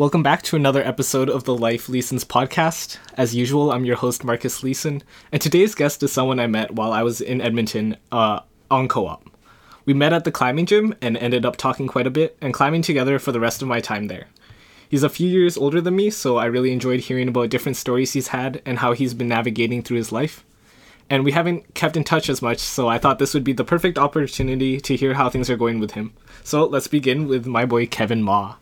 Welcome back to another episode of the Life Leesons podcast. As usual, I'm your host, Marcus Leeson, and today's guest is someone I met while I was in Edmonton uh, on co op. We met at the climbing gym and ended up talking quite a bit and climbing together for the rest of my time there. He's a few years older than me, so I really enjoyed hearing about different stories he's had and how he's been navigating through his life. And we haven't kept in touch as much, so I thought this would be the perfect opportunity to hear how things are going with him. So let's begin with my boy Kevin Ma.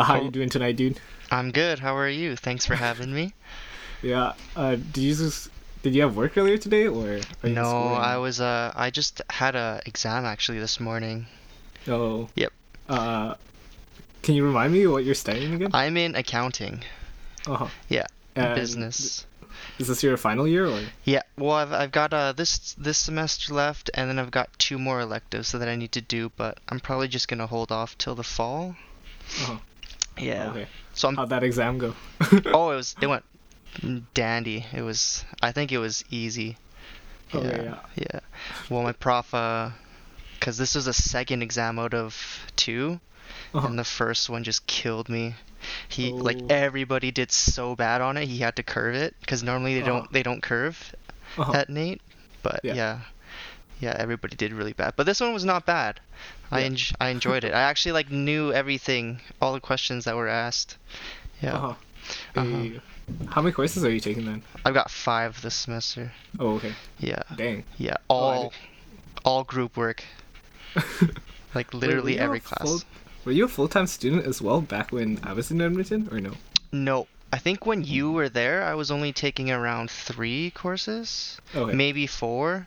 Uh, how you doing tonight, dude? I'm good. How are you? Thanks for having me. yeah. Uh, did you just did you have work earlier today, or no? I was. Uh, I just had a exam actually this morning. Oh. Yep. Uh, can you remind me what you're studying again? I'm in accounting. Uh-huh. Yeah. And business. Is this your final year or? Yeah. Well, I've I've got uh this this semester left, and then I've got two more electives that I need to do, but I'm probably just gonna hold off till the fall. Uh-huh. Yeah. Okay. So I'm. How'd that exam go? oh, it was. It went dandy. It was. I think it was easy. Yeah. Okay, yeah. yeah. Well, my prof, uh, cause this was a second exam out of 2 uh-huh. and the first one just killed me. He oh. like everybody did so bad on it. He had to curve it, cause normally they uh-huh. don't they don't curve uh-huh. at NAIT. But yeah. yeah. yeah. everybody did really bad. But this one was not bad. I en- I enjoyed it. I actually like knew everything, all the questions that were asked. Yeah. Uh-huh. Uh-huh. How many courses are you taking then? I've got five this semester. Oh, okay. Yeah. Dang. Yeah. Oh, All, all group work. like literally Wait, every class. Full, were you a full time student as well back when I was in Edmonton, or no? No. I think when you were there, I was only taking around three courses, Okay. maybe 4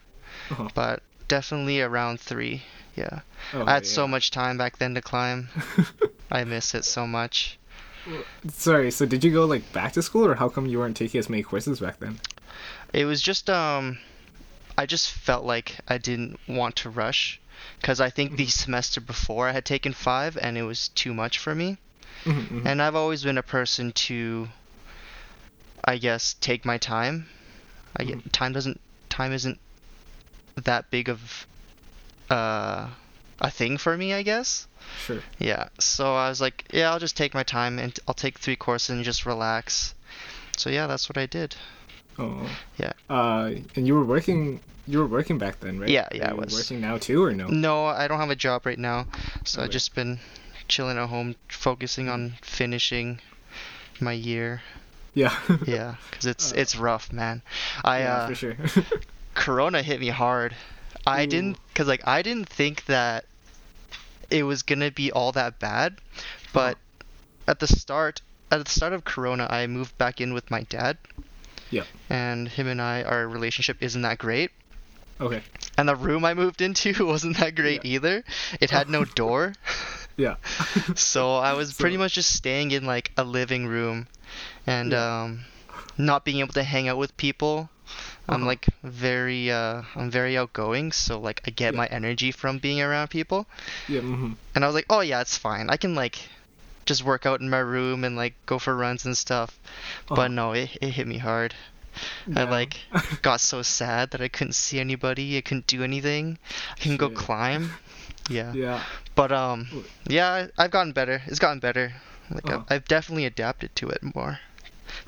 Uh-huh. but definitely around three. Yeah. Okay, I had so much time back then to climb. I miss it so much. Sorry. So did you go like back to school, or how come you weren't taking as many courses back then? It was just um I just felt like I didn't want to rush cuz I think the semester before I had taken 5 and it was too much for me. Mhm, mhm. And I've always been a person to I guess take my time. I get, time doesn't time isn't that big of uh a thing for me, I guess. Sure. Yeah. So I was like, yeah, I'll just take my time and I'll take 3 courses and just relax. So yeah, that's what I did. Oh. Yeah. Uh, and you were working. You were working back then, right? Yeah, yeah, I was. Working now too, or no? No, I don't have a job right now, so I've just been chilling at home, focusing on finishing my year. Yeah. Yeah, because it's Uh, it's rough, man. I yeah, uh, for sure. Corona hit me hard. I Ooh. didn't, cause like I didn't think that it was gonna be all that bad, but at the start, at the start of Corona, I moved back in with my dad. Yeah. And him and I, our relationship isn't that great. okay. And the room I moved into wasn't that great either. It had no door. Yeah. so I was pretty much just staying in like a living room and Yeah. um not being able to hang out with people. I'm Uh-huh. like very uh I'm very outgoing, so like I get Yeah. my energy from being around people. yeah. hmm And I was like, "Oh yeah, it's fine. I can like just work out in my room and like go for runs and stuff." Uh-huh. But no, it it hit me hard. I like got so sad that I couldn't see anybody. I couldn't do anything. I couldn't go climb. Yeah. Yeah. But um, yeah, I've gotten better. It's gotten better. Like Uh-huh. I've, I've definitely adapted to it more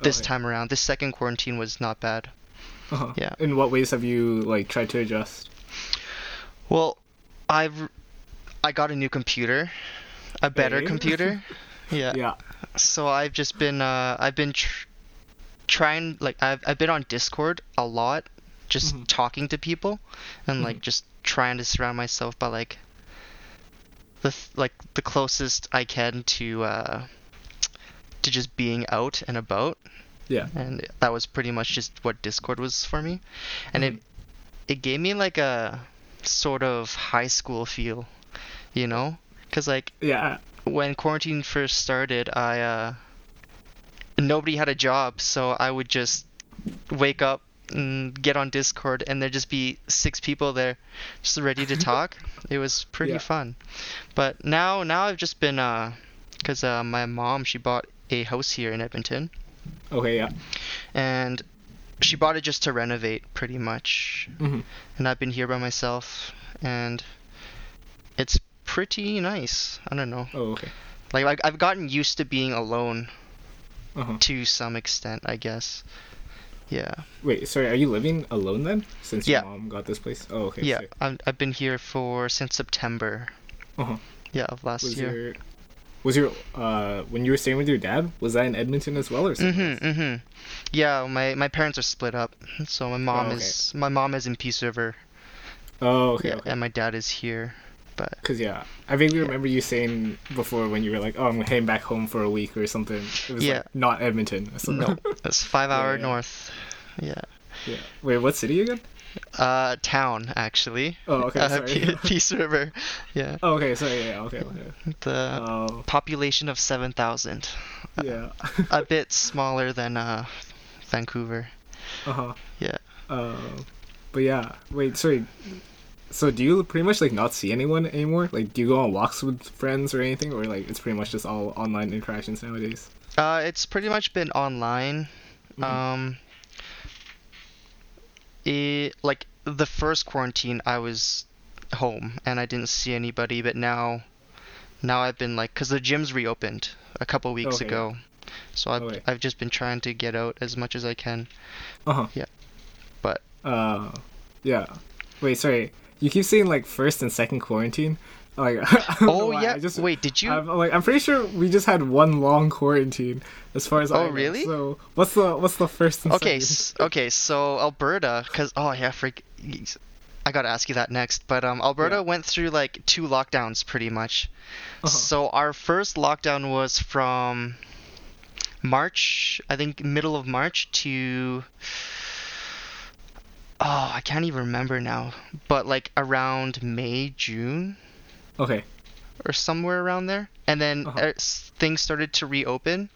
this Okay. time around. This second quarantine was not bad. Uh-huh. Yeah. In what ways have you like tried to adjust? Well, I've I got a new computer, a better Hey. computer. Yeah. Yeah. So I've just been uh I've been tr- trying like I've I've been on Discord a lot, just Mhm. talking to people, and like Mhm. just trying to surround myself by like the th- like the closest I can to uh to just being out and about, Yeah. and that was pretty much just what Discord was for me, and Mhm. it it gave me like a sort of high school feel, you know, because like Yeah. when quarantine first started, I uh nobody had a job, so I would just wake up and get on Discord and there'd just be six people there just ready to talk. it was pretty Yeah. fun. But now now I've just been uh cuz uh my mom she bought a house here in Edmonton Okay. Yeah. and she bought it just to renovate pretty much. hmm And I've been here by myself and it's pretty nice. I don't know. Oh, okay. Like I, I've gotten used to being alone Uh-huh. to some extent, I guess. Yeah. Wait, sorry, are you living alone then? Since Yeah. your mom got this place? Oh, okay. yeah. I'm, I've been here for since September. Uh-huh. Yeah, of last Was year. your was your uh when you were staying with your dad, was that in Edmonton as well or something? Mhm. Mhm. Yeah, my my parents are split up, so my mom Oh, okay. is my mom is in Peace River. Oh, okay, yeah, okay. and my dad is here. But Cause yeah, I vaguely remember you saying before when you were like, "Oh, I'm heading back home for a week or something." It was Yeah. like not Edmonton. So, no, it's five hour yeah. north. Yeah. yeah. Wait, what city again? Uh, town actually. Oh, okay, Uh, Peace River. Yeah. oh, okay, sorry. Yeah, okay, okay. The Oh, population of seven thousand. yeah. A bit smaller than uh, Vancouver. uh huh. Yeah. Uh, but yeah. Wait, sorry. So do you pretty much like not see anyone anymore? Like, do you go on walks with friends or anything, or like it's pretty much just all online interactions nowadays? Uh, it's pretty much been online. Mhm. Um, it like the first quarantine, I was home and I didn't see anybody, but now, now I've been like, cause the gyms reopened a couple weeks Okay. ago, so I've Okay. I've just been trying to get out as much as I can. Uh huh. Yeah. But- Uh, yeah. Wait, sorry. You keep saying like first and second quarantine. Like, I don't know Oh yeah, I just, wait, did you? I'm like, I'm pretty sure we just had one long quarantine, as far as I Oh, know. really? So what's the what's the first and Okay, s- okay, so Alberta, cause oh yeah, freak, I gotta ask you that next. But um, Alberta Yeah. went through like two lockdowns pretty much. Uh-huh. So our first lockdown was from March, I think middle of March to oh I can't even remember now, but like around May June Okay. or somewhere around there, and then Uh-huh. uh, things started to reopen.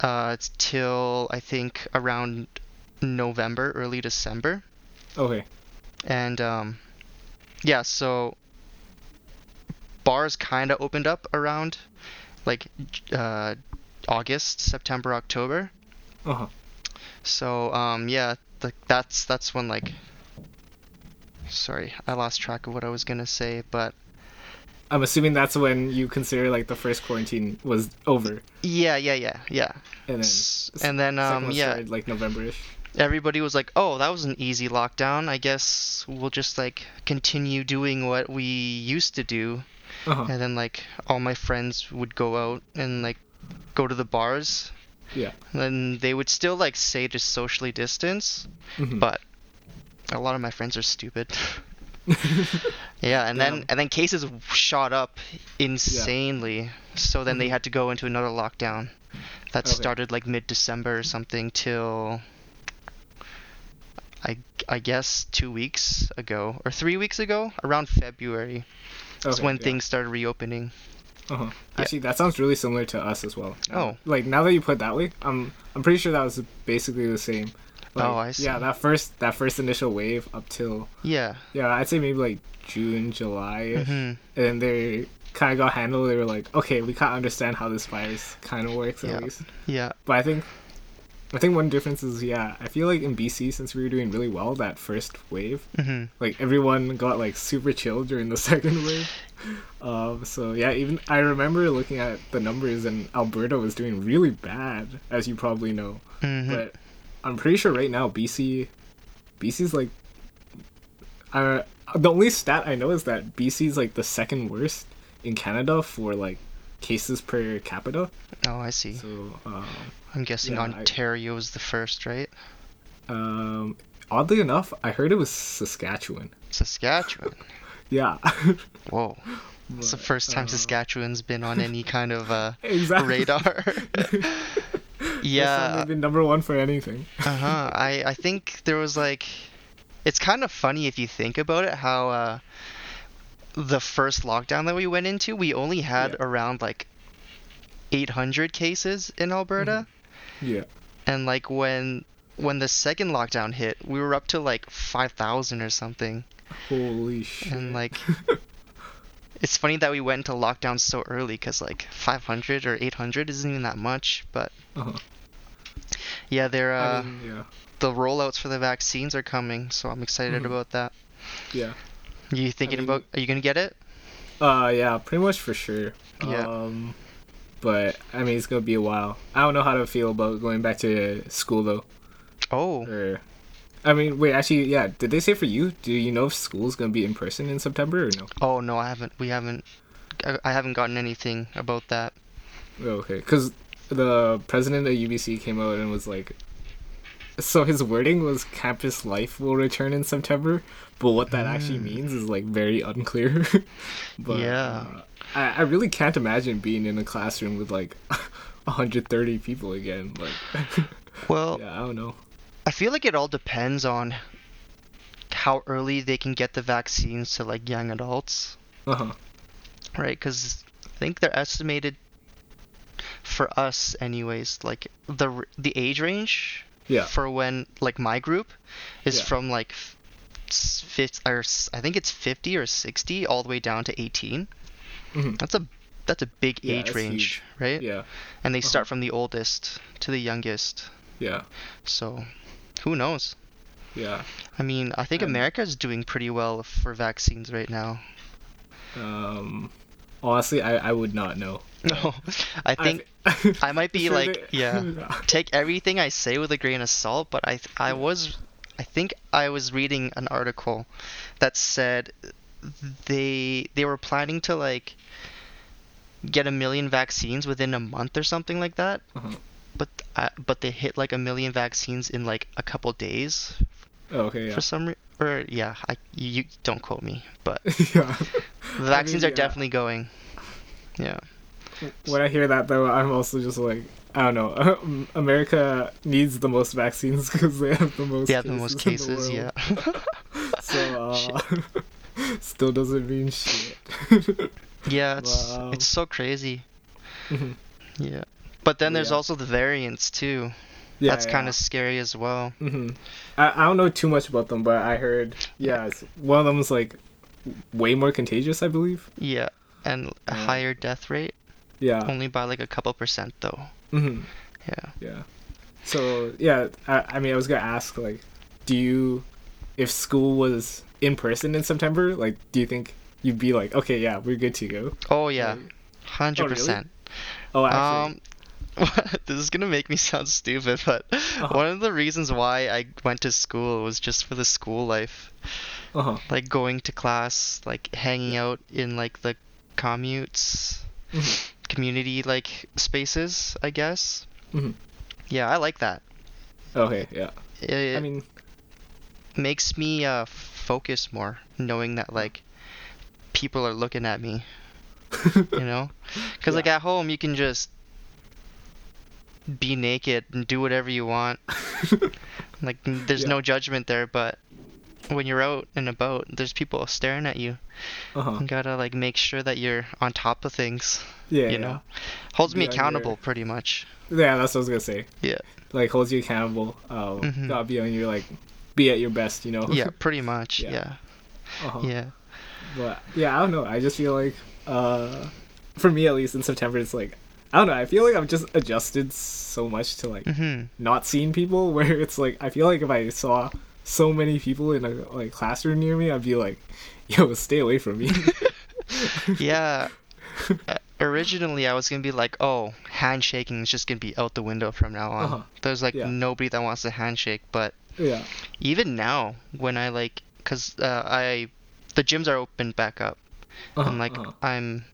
Uh, till I think around November, early December, Okay. and um, yeah, so bars kind of opened up around like uh, August, September, October. Uh huh. So um, yeah, like that's that's when like. Sorry, I lost track of what I was gonna say, but I'm assuming that's when you consider like the first quarantine was over, yeah, yeah, yeah, yeah. and then and then um yeah started, like November-ish. everybody was like oh that was an easy lockdown i guess we'll just like continue doing what we used to do Uh huh. and then like all my friends would go out and like go to the bars Yeah. and they would still like say to socially distance Mhm. but a lot of my friends are stupid yeah and then and then cases shot up insanely so then they Mhm. had to go into another lockdown that Okay. started like mid-december or something till I, I guess two weeks ago or three weeks ago around february is Okay, when yeah. things started reopening Uh-huh. Actually, that sounds really similar to us as well. Oh. Like now that you put it that way, I'm I'm pretty sure that was basically the same. Like, Oh, I see. Yeah, that first that first initial wave up till yeah yeah, I'd say maybe like June, July, hmm and then they kind of got handled. They were like, okay, we can't understand how this virus kind of works Yeah. at least. yeah But I think I think one difference is yeah, I feel like in BC since we were doing really well that first wave, hmm like everyone got like super chill during the second wave. Um, so yeah, even I remember looking at the numbers and Alberta was doing really bad, as you probably know. hmm But I'm pretty sure right now BC, BC's like, uh, the only stat I know is that BC's like the second worst in Canada for like cases per capita. oh i see So um, i'm guessing yeah, I- was the first right um, oddly enough, I heard it was Saskatchewan. saskatchewan Yeah. Whoa. It's the first time uh, Saskatchewan's been on any kind of uh, exactly. radar. Yeah. they've been number one for anything. Uh huh. I I think there was like, it's kind of funny if you think about it how uh, the first lockdown that we went into, we only had Yeah. around like 800 cases in Alberta, Yeah. and like when when the second lockdown hit, we were up to like 5,000 or something, Holy shit. and like. It's funny that we went into lockdown so early because like 500 or 800 isn't even that much, but Uh-huh. yeah, they're I uh, mean, yeah. the rollouts for the vaccines are coming, so I'm excited Mhm. about that. Yeah. You thinking mean- about? Are you gonna get it? Uh, yeah, pretty much for sure. Yeah. Um, but I mean, it's gonna be a while. I don't know how to feel about going back to school though. Oh, Or, I mean, wait, actually, yeah. Did they say for you? Do you know if school's gonna be in person in September or no? oh no, I haven't. We haven't. I, I haven't gotten anything about that. Okay, because the president of UBC came out and was like, so his wording was campus life will return in September, but what that actually means is like very unclear. but Yeah. uh, I, I really can't imagine being in a classroom with like 130 people again. Like, Well, yeah, I don't know. I feel like it all depends on how early they can get the vaccines to like young adults, Uh huh. right? Because I think they're estimated for us, anyways. Like the the age range Yeah. for when like my group is Yeah. from like f- s- fif- or I think it's 50 or 60 all the way down to 18. Mhm. That's a that's a big Yeah, age range, huge. right? Yeah. And they Uh-huh. start from the oldest to the youngest. Yeah. So, who knows? Yeah. I mean, I think Um, America is doing pretty well for vaccines right now. Um. Honestly, I, I would not know. No, I think I might be like, yeah, take everything I say with a grain of salt, but I I was I think I was reading an article that said they they were planning to like get a million vaccines within a month or something like that. Uh-huh. But uh, but they hit like a million vaccines in like a couple days Oh, okay. Yeah. for some re- or yeah, I you don't quote me, but yeah. the vaccines are yeah. definitely going. Yeah. When I hear that though, I'm also just like, I don't know. America needs the most vaccines because they have the most. They have the most cases. the yeah. So uh, still doesn't mean shit. Yeah, it's Wow. it's so crazy. Mhm. Yeah. But then there's Yeah. also the variants too. yeah, That's kind of scary as well. hmm I, I don't know too much about them, but I heard yeah, it's, one of them is like way more contagious, I believe. Yeah. And a Yeah. higher death rate, Yeah. only by like a couple percent though. hmm Yeah. Yeah. So yeah, I, I mean, I was gonna ask like, do you, if school was in person in September, like, do you think you'd be like, okay, yeah, we're good to go? Oh yeah. Hundred percent. Oh, actually, Um, this is gonna make me sound stupid, but Uh-huh. one of the reasons why I went to school was just for the school life, uh huh. like going to class, like hanging out in like the commutes, Mhm. community like spaces, I guess. Mhm. Yeah, I like that. Okay, yeah. It I mean, makes me uh focus more, knowing that like people are looking at me, you know? Because like at home you can just be naked and do whatever you want. Like there's Yeah. no judgment there, but when you're out and about, there's people staring at you. uh huh. You gotta like make sure that you're on top of things. Yeah, you yeah. know, holds me your- accountable pretty much. Yeah, that's what I was gonna say. Yeah. Like holds you accountable. Um, Mhm. gotta be on your like, be at your best, you know. Yeah, pretty much. Yeah. Yeah. uh-huh. Yeah. But yeah, I don't know. I just feel like, uh, for me at least in September, it's like, I don't know. I feel like I've just adjusted so much to like Mhm. not seeing people. Where it's like, I feel like if I saw so many people in a like classroom near me, I'd be like, yo, stay away from me. Yeah. Uh, Originally, I was gonna be like, "Oh, handshaking is just gonna be out the window from now on." Uh-huh. There's like Yeah. nobody that wants to handshake, but yeah. even now, when I like, cause uh, I, the gyms are open back up, Uh-huh, and like uh-huh, I'm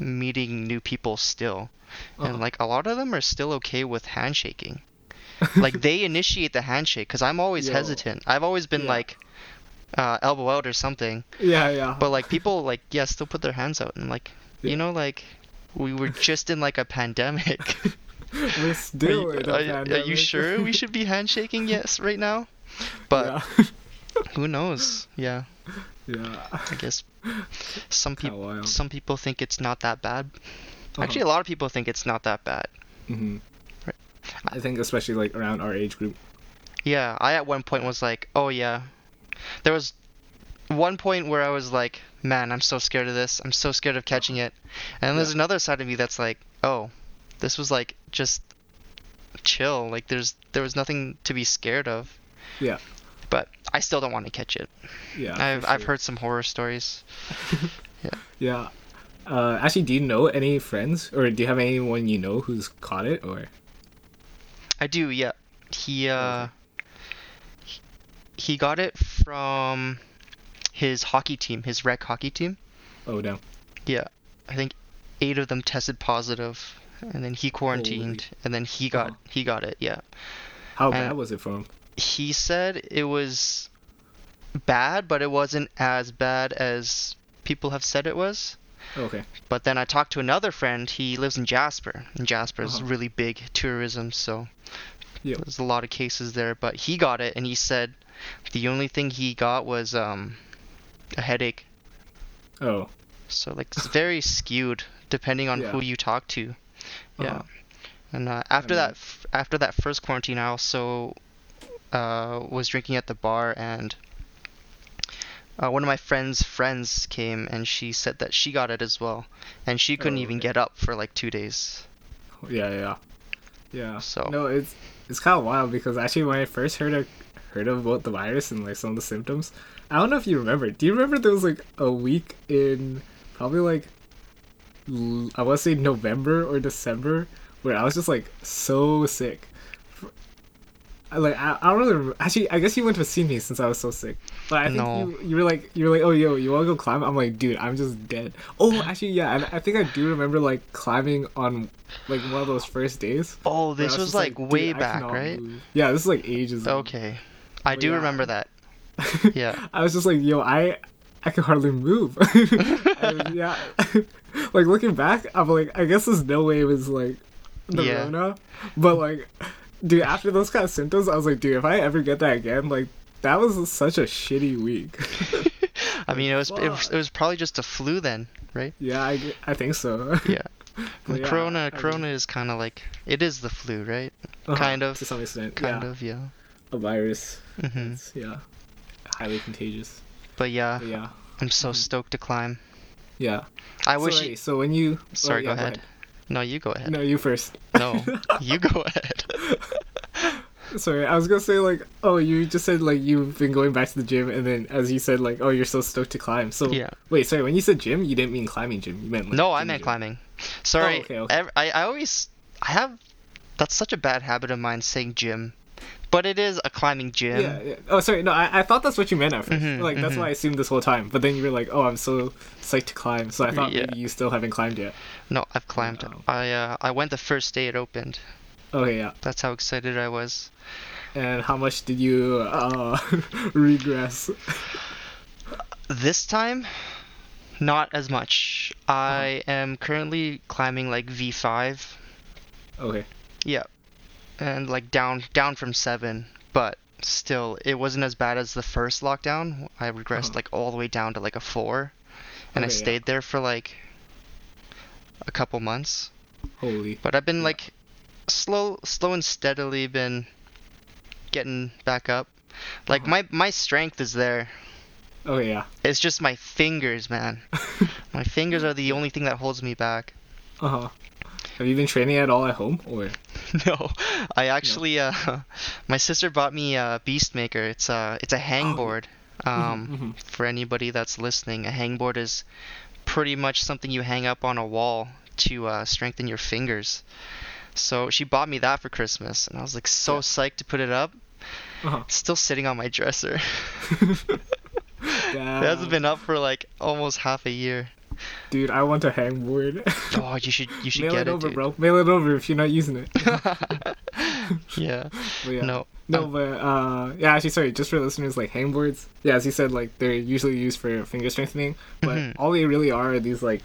meeting new people still, uh-huh. and like a lot of them are still okay with handshaking. like they initiate the handshake, cause I'm always Yo. hesitant. I've always been Yeah. like, uh, elbow out or something. yeah, yeah. But like people like yeah still put their hands out and like Yeah. you know like we were just in like a pandemic. we're are, still you, in a are, are you sure we should be handshaking yes right now? But yeah. who knows? Yeah, yeah. I guess some people some people think it's not that bad. Uh-huh. Actually, a lot of people think it's not that bad. hmm Right. I think especially like around our age group. Yeah, I at one point was like, oh yeah. There was one point where I was like, man, I'm so scared of this. I'm so scared of catching it. And then there's Yeah. another side of me that's like, oh, this was like just chill. Like there's there was nothing to be scared of. Yeah. But I still don't want to catch it. Yeah. I've for I've heard some horror stories. Yeah. Yeah. Uh, actually, do you know any friends, or do you have anyone you know who's caught it, or? I do, yeah. He uh he- he got it from his hockey team, his rec hockey team. Oh no. Yeah. I think eight of them tested positive and then he quarantined and then he got Uh-huh. he got it, yeah. How Uh, bad was it for him? He said it was bad, but it wasn't as bad as people have said it was. Okay. But then I talked to another friend. He lives in Jasper, and Jasper is Uh-huh. really big tourism, so Yeah. there's a lot of cases there. But he got it, and he said the only thing he got was um, a headache. Oh. So like it's very skewed depending on Yeah. who you talk to. Yeah. Uh-huh. And uh, after mean- that, f- after that first quarantine, I also uh, was drinking at the bar, and uh, one of my friend's friends came, and she said that she got it as well, and she couldn't Oh, even okay. get up for like two days. Yeah, yeah, yeah. So- no, it's it's kind of wild because actually when I first heard of, heard about the virus and like some of the symptoms, I don't know if you remember. Do you remember there was like a week in probably like i want to say November or December where I was just like so sick. Like I, I don't really actually I guess you went to see me since I was so sick. But I think No. you you were like you were like oh yo you want to go climb? I'm like dude I'm just dead. Oh actually yeah I, I think I do remember like climbing on like one of those first days. Oh, this was just like, "Dude, way back, right? move." Yeah, this is like ages. ago. Okay, I do yeah. remember that. Yeah. I was just like, yo, I I can hardly move. Yeah. like looking back, I'm like, I guess there's no way it was like the Yeah. Rona. But like dude, after those kind of symptoms, I was like, dude, if I ever get that again, like that was such a shitty week. I mean, it was, it was it was probably just a flu then, right? yeah, I, I think so. Yeah. Yeah, corona, I mean- corona is kind of like it is the flu, right? Uh-huh, kind of, to some extent. Kind yeah. of, yeah. A virus. Mm-hmm. It's, yeah. Highly contagious. But yeah, But yeah. I'm so stoked to climb. Yeah. I so, wish. wait, so when you oh, Sorry, yeah, go ahead. No, you go ahead. No, you first. No, you go ahead. Sorry, I was gonna say like, oh, you just said like you've been going back to the gym, and then as you said like, oh, you're so stoked to climb. So Yeah. wait, sorry, when you said gym, you didn't mean climbing gym. You meant like No, I meant gym. climbing. Sorry. Oh, okay, okay. I, I always I have that's such a bad habit of mine saying gym, but it is a climbing gym. Yeah, yeah. Oh, sorry. No, I, I thought that's what you meant at 1st Mhm, like that's mhm. why I assumed this whole time. But then you were like, oh, I'm so psyched to climb. So I thought Yeah. maybe you still haven't climbed yet. No, I've climbed. Wow. I uh, I went the first day it opened. Okay, yeah. That's how excited I was. And how much did you uh regress? This time, not as much. Uh-huh. I am currently climbing like V5. Okay. Yeah, and like down down from seven, but still, it wasn't as bad as the first lockdown. I regressed Uh-huh. like all the way down to like a four, and I Okay, yeah. stayed there for like a couple months. Holy. But I've been Yeah. like slow, slow and steadily been getting back up. Like Uh-huh. my my strength is there. Oh yeah. It's just my fingers, man. my fingers are the only thing that holds me back. Uh huh. Have you been training at all at home or? No, I actually uh, my sister bought me a Beastmaker. It's a it's a hangboard. Um, mhm. for anybody that's listening, a hangboard is pretty much something you hang up on a wall to uh, strengthen your fingers. So she bought me that for Christmas, and I was like so Yeah. psyched to put it up. Uh-huh. Still sitting on my dresser. It hasn't been up for like almost half a year. Dude, I want a hangboard. Oh, you should you should Mail get it it, over, dude. bro. Mail it over if you're not using it. yeah. Yeah. No. No, um, but uh, yeah. Actually, sorry. Just for listeners, like hangboards. Yeah, as you said, like they're usually used for finger strengthening, but Mhm. all they really are are these like,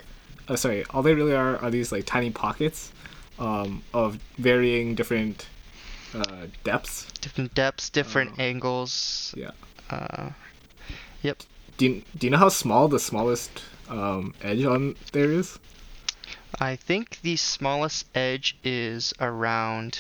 uh, sorry, all they really are are these like tiny pockets, um, of varying different, uh, depths. different depths, different Oh. angles. Yeah. Uh, yep. Do you, do you know how small the smallest um edge on there is? I think the smallest edge is around.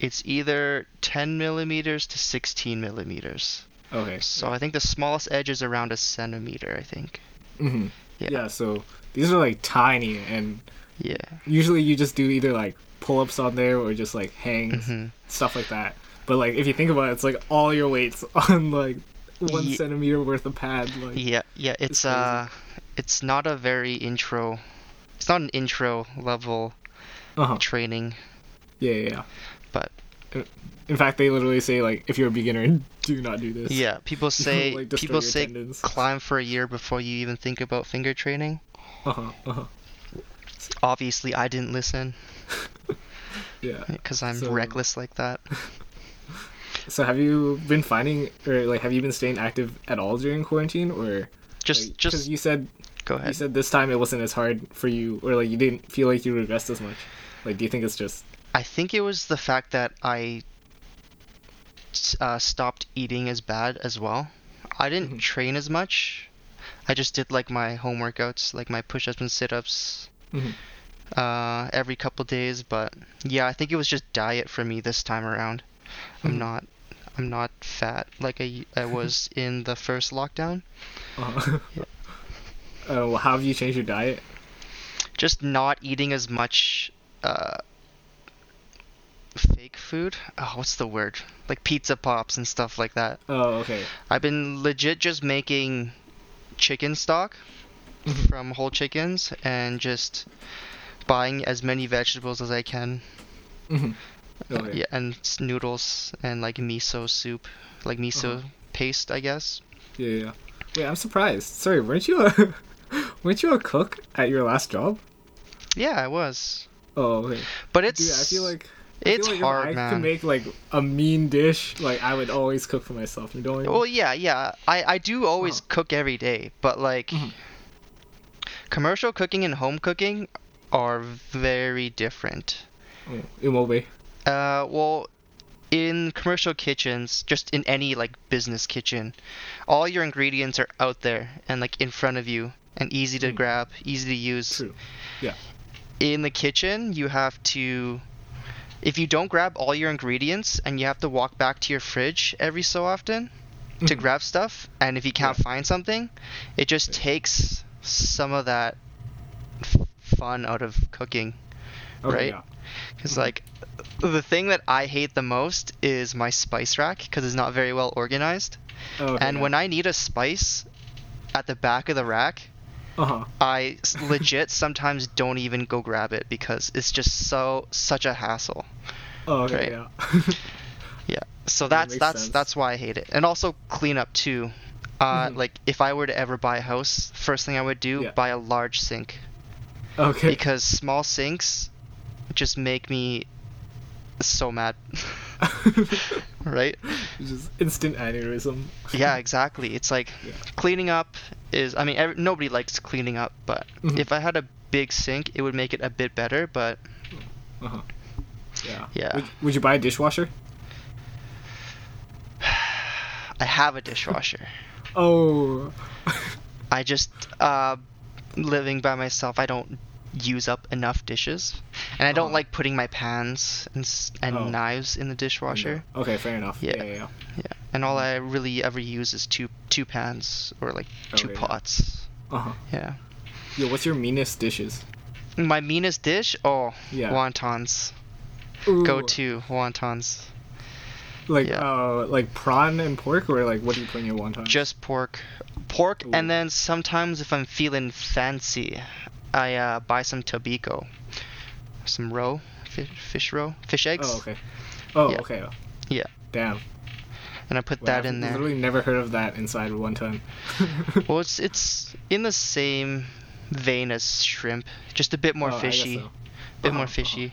It's either 10 millimeters to 16 millimeters. Okay. So I think the smallest edge is around a centimeter. I think. hmm Yeah. Yeah. So these are like tiny, and Yeah. usually you just do either like pull-ups on there or just like hangs hmm stuff like that but like if you think about it it's like all your weights on like one Ye- centimeter worth of pad. Like, Yeah, yeah, it's uh it's not a very intro it's not an intro level uh-huh. training. Yeah, yeah, yeah. But- in fact, they literally say like, if you're a beginner, do not do this. Yeah, people say like, people say tendons. climb for a year before you even think about finger training. Uh huh. Uh huh. Obviously, I didn't listen Yeah. because I'm So- reckless like that. So have you been finding, or like, have you been staying active at all during quarantine, or Just like, just you said go ahead. you said this time it wasn't as hard for you, or like you didn't feel like you regressed as much. Like, do you think it's just I think it was the fact that I uh, stopped eating as bad as well. I didn't Mhm. train as much. I just did like my home workouts, like my push-ups and sit-ups, Mhm. uh, every couple days. But yeah, I think it was just diet for me this time around. I'm Mhm. not, I'm not fat like I I was in the first lockdown. Uh, Yeah. uh, well, how have you changed your diet? Just not eating as much uh, fake food. Oh, what's the word? Like pizza pops and stuff like that. Oh, okay. I've been legit just making chicken stock from whole chickens and just buying as many vegetables as I can. Mhm. Okay. yeah, and noodles and like miso soup, like miso Uh-huh. paste, I guess. Yeah, yeah. yeah. Wait, I'm surprised. Sorry, weren't you a weren't you a cook at your last job? Yeah, I was. Oh, okay. But it's Dude, I feel like I feel it's like hard, if I man. could make like a mean dish, like I would always cook for myself. You know what I mean? Well, yeah, yeah. I I do always cook every day, but like Mhm. commercial cooking and home cooking are very different. Oh, Imobe. Uh, well, in commercial kitchens, just in any like business kitchen, all your ingredients are out there and like in front of you and easy to Mm. grab, easy to use. True. Yeah. In the kitchen, you have to if you don't grab all your ingredients and you have to walk back to your fridge every so often to Mhm. grab stuff, and if you can't find something, it just Yeah. takes some of that f- fun out of cooking. Okay, right? Because Mhm. like the thing that I hate the most is my spice rack because it's not very well organized. Oh, okay, and when I need a spice at the back of the rack, uh huh. I legit sometimes don't even go grab it because it's just so such a hassle. Oh, okay. Right. Yeah. Yeah. So that's makes that's sense. that's why I hate it. And also clean up too. Uh, Mhm. like if I were to ever buy a house, first thing I would do Yeah. buy a large sink okay. because small sinks just make me so mad. right? Just instant aneurysm. Yeah, exactly. It's like Yeah. cleaning up is. I mean, every, nobody likes cleaning up, but Mhm. if I had a big sink, it would make it a bit better. But Uh huh. Yeah. Yeah. Would, would you buy a dishwasher? I have a dishwasher. Oh. I just uh, living by myself. I don't use up enough dishes, and I don't Uh-huh. like putting my pans and and Oh. knives in the dishwasher. Okay, fair enough. Yeah. Yeah, yeah. yeah. Yeah, and all I really ever use is two two pans or like two Okay, yeah. pots. Uh huh. Yeah. Yo, what's your meanest dishes? My meanest dish? Oh, Yeah. wontons. Ooh, Go to wontons. Like, yeah. uh, like prawn and pork, or like what do you put in your wonton? Just pork. Pork, Ooh. and then sometimes if I'm feeling fancy, I uh, buy some tobiko. Some roe, fish, fish roe, fish eggs. Oh, okay. Oh, Yeah. okay. Yeah. Damn. And I put Wow, that I've in there. Literally never heard of that inside one wonton. Well, it's it's in the same vein as shrimp, just a bit more Oh, fishy, so. bit Uh-huh, more uh-huh. fishy.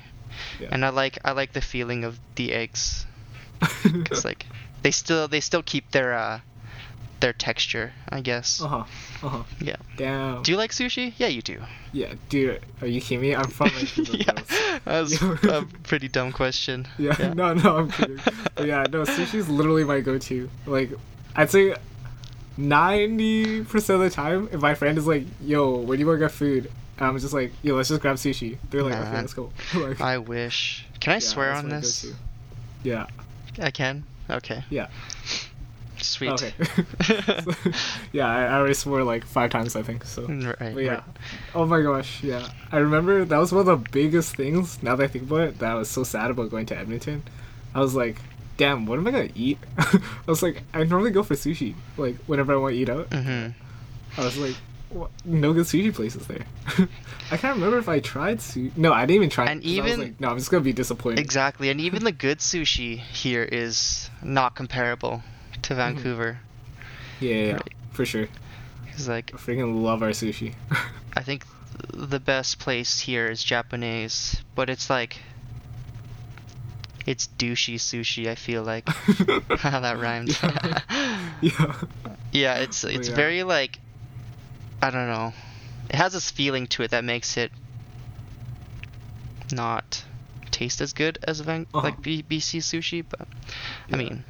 Yeah. And I like I like the feeling of the eggs, cause like they still they still keep their uh their texture, I guess. Uh huh. Uh huh. Yeah. Damn. Do you like sushi? Yeah, you do. Yeah, dude. Are you kidding me? I'm from Vancouver. yeah, that was a pretty dumb question. Yeah, no, no, I'm kidding. but yeah, no, sushi's literally my go-to. Like, I'd say ninety percent of the time, if my friend is like, "Yo, where do you want to get food?" I'm just like, "Yo, let's just grab sushi." They're like, "Okay, let's go." like, I wish. Can I yeah, swear on this? Yeah. I can. Okay. Yeah. Sweet. Okay. yeah, I, I already swore like five times, I think. So. right. But yeah. right. Oh my gosh, yeah. I remember that was one of the biggest things, now that I think about it, that I was so sad about going to Edmonton. I was like, damn, what am I gonna eat? I was like, I normally go for sushi, like whenever I want to eat out. Mhm. I was like, what? no good sushi places there. I can't remember if I tried sushi. No, I didn't even try. And 'cause I was even- like, no, I'm just gonna be disappointed. Exactly, and even the good sushi here is not comparable to Vancouver. Yeah, yeah, yeah, Right. for sure. He's like I freaking love our sushi. I think the best place here is Japanese, but it's like it's douchey sushi. I feel like how that rhymes. yeah. yeah, it's it's yeah. very like I don't know. It has this feeling to it that makes it not taste as good as Van- Uh-huh. like B- BC sushi, but Yeah. I mean,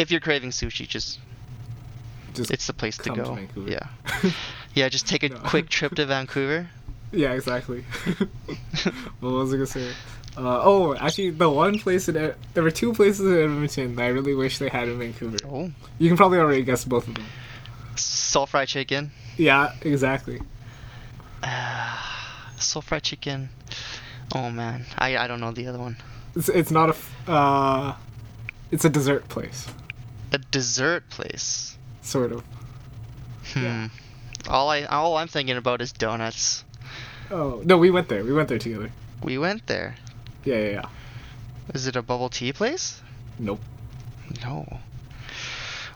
if you're craving sushi, just Just it's the place to come to go. Vancouver. yeah, yeah. Just take a No. quick trip to Vancouver. yeah, exactly. what was I gonna say? Uh, oh, actually, the one place in there were two places in Edmonton that I really wish they had in Vancouver. Oh, You can probably already guess both of them. Seoul fried chicken. Yeah, exactly. Seoul fried chicken. Oh man, I I don't know the other one. It's it's not a. uh, it's a dessert place, A dessert place. sort of. Hmm. Yeah. All I all I'm thinking about is donuts. Oh no, we went there. We went there together. We went there. Yeah, yeah, yeah. Is it a bubble tea place? Nope. No.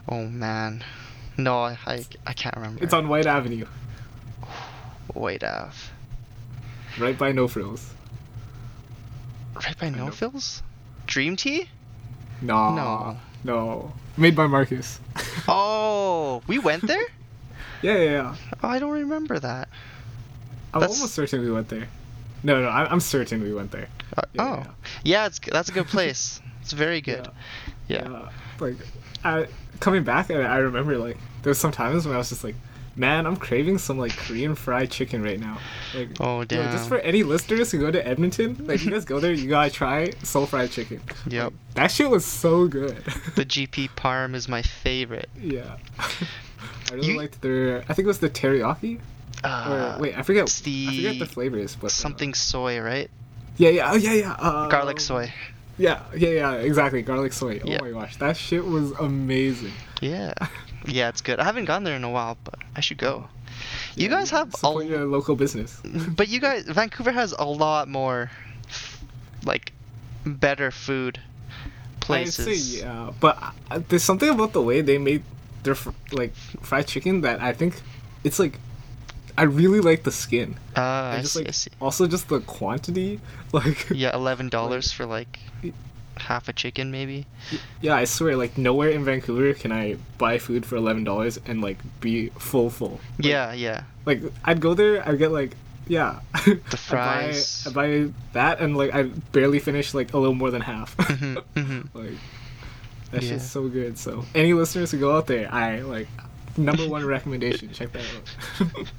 Oh man. No, I I, I can't remember. It's on Whyte Avenue, Whyte Ave. right by No Frills. Right by. No Fills? Dream Tea? No. No. No. Made by Marcus. Oh, we went there? yeah, yeah, yeah. Oh, I don't remember that. I'm That's- almost certain we went there. No, no, I- I'm certain we went there. Uh, Yeah, oh, yeah. yeah, it's that's a good place. it's very good. Yeah. Yeah. Like, I coming back, I, I remember like there was some times when I was just like, man, I'm craving some like Korean fried chicken right now. Like, Oh yo, damn. just for any listeners who go to Edmonton, like you guys go there, you gotta try Seoul fried chicken. Yep. That shit was so good. The GP Parm is my favorite. yeah. I really You- liked their. I think it was the teriyaki. Uh, or wait, I forget. it's the I forget the flavors, but uh, something soy, right? Yeah, yeah, oh yeah, yeah. Uh, Garlic soy. Yeah, yeah, yeah. Exactly, garlic soy. Oh Yeah. my gosh, that shit was amazing. Yeah. Yeah, it's good. I haven't gone there in a while, but I should go. You guys have support a, your local business. but you guys Vancouver has a lot more like better food places. I'd say yeah, but uh, there's something about the way they made their fr- like fried chicken that I think it's like I really like the skin. Ah, I I see, like I see. also just the quantity. Like Yeah, eleven dollars for like half a chicken, maybe. yeah, I swear, like nowhere in Vancouver can I buy food for eleven dollars and like be full full. Like, yeah, yeah. Like I'd go there, I'd get like yeah, the fries. I buy, I buy that and like I barely finish like a little more than half. Mhm, mhm. like that's Yeah. shit's so good. So any listeners who go out there, I like number one recommendation. Check that out.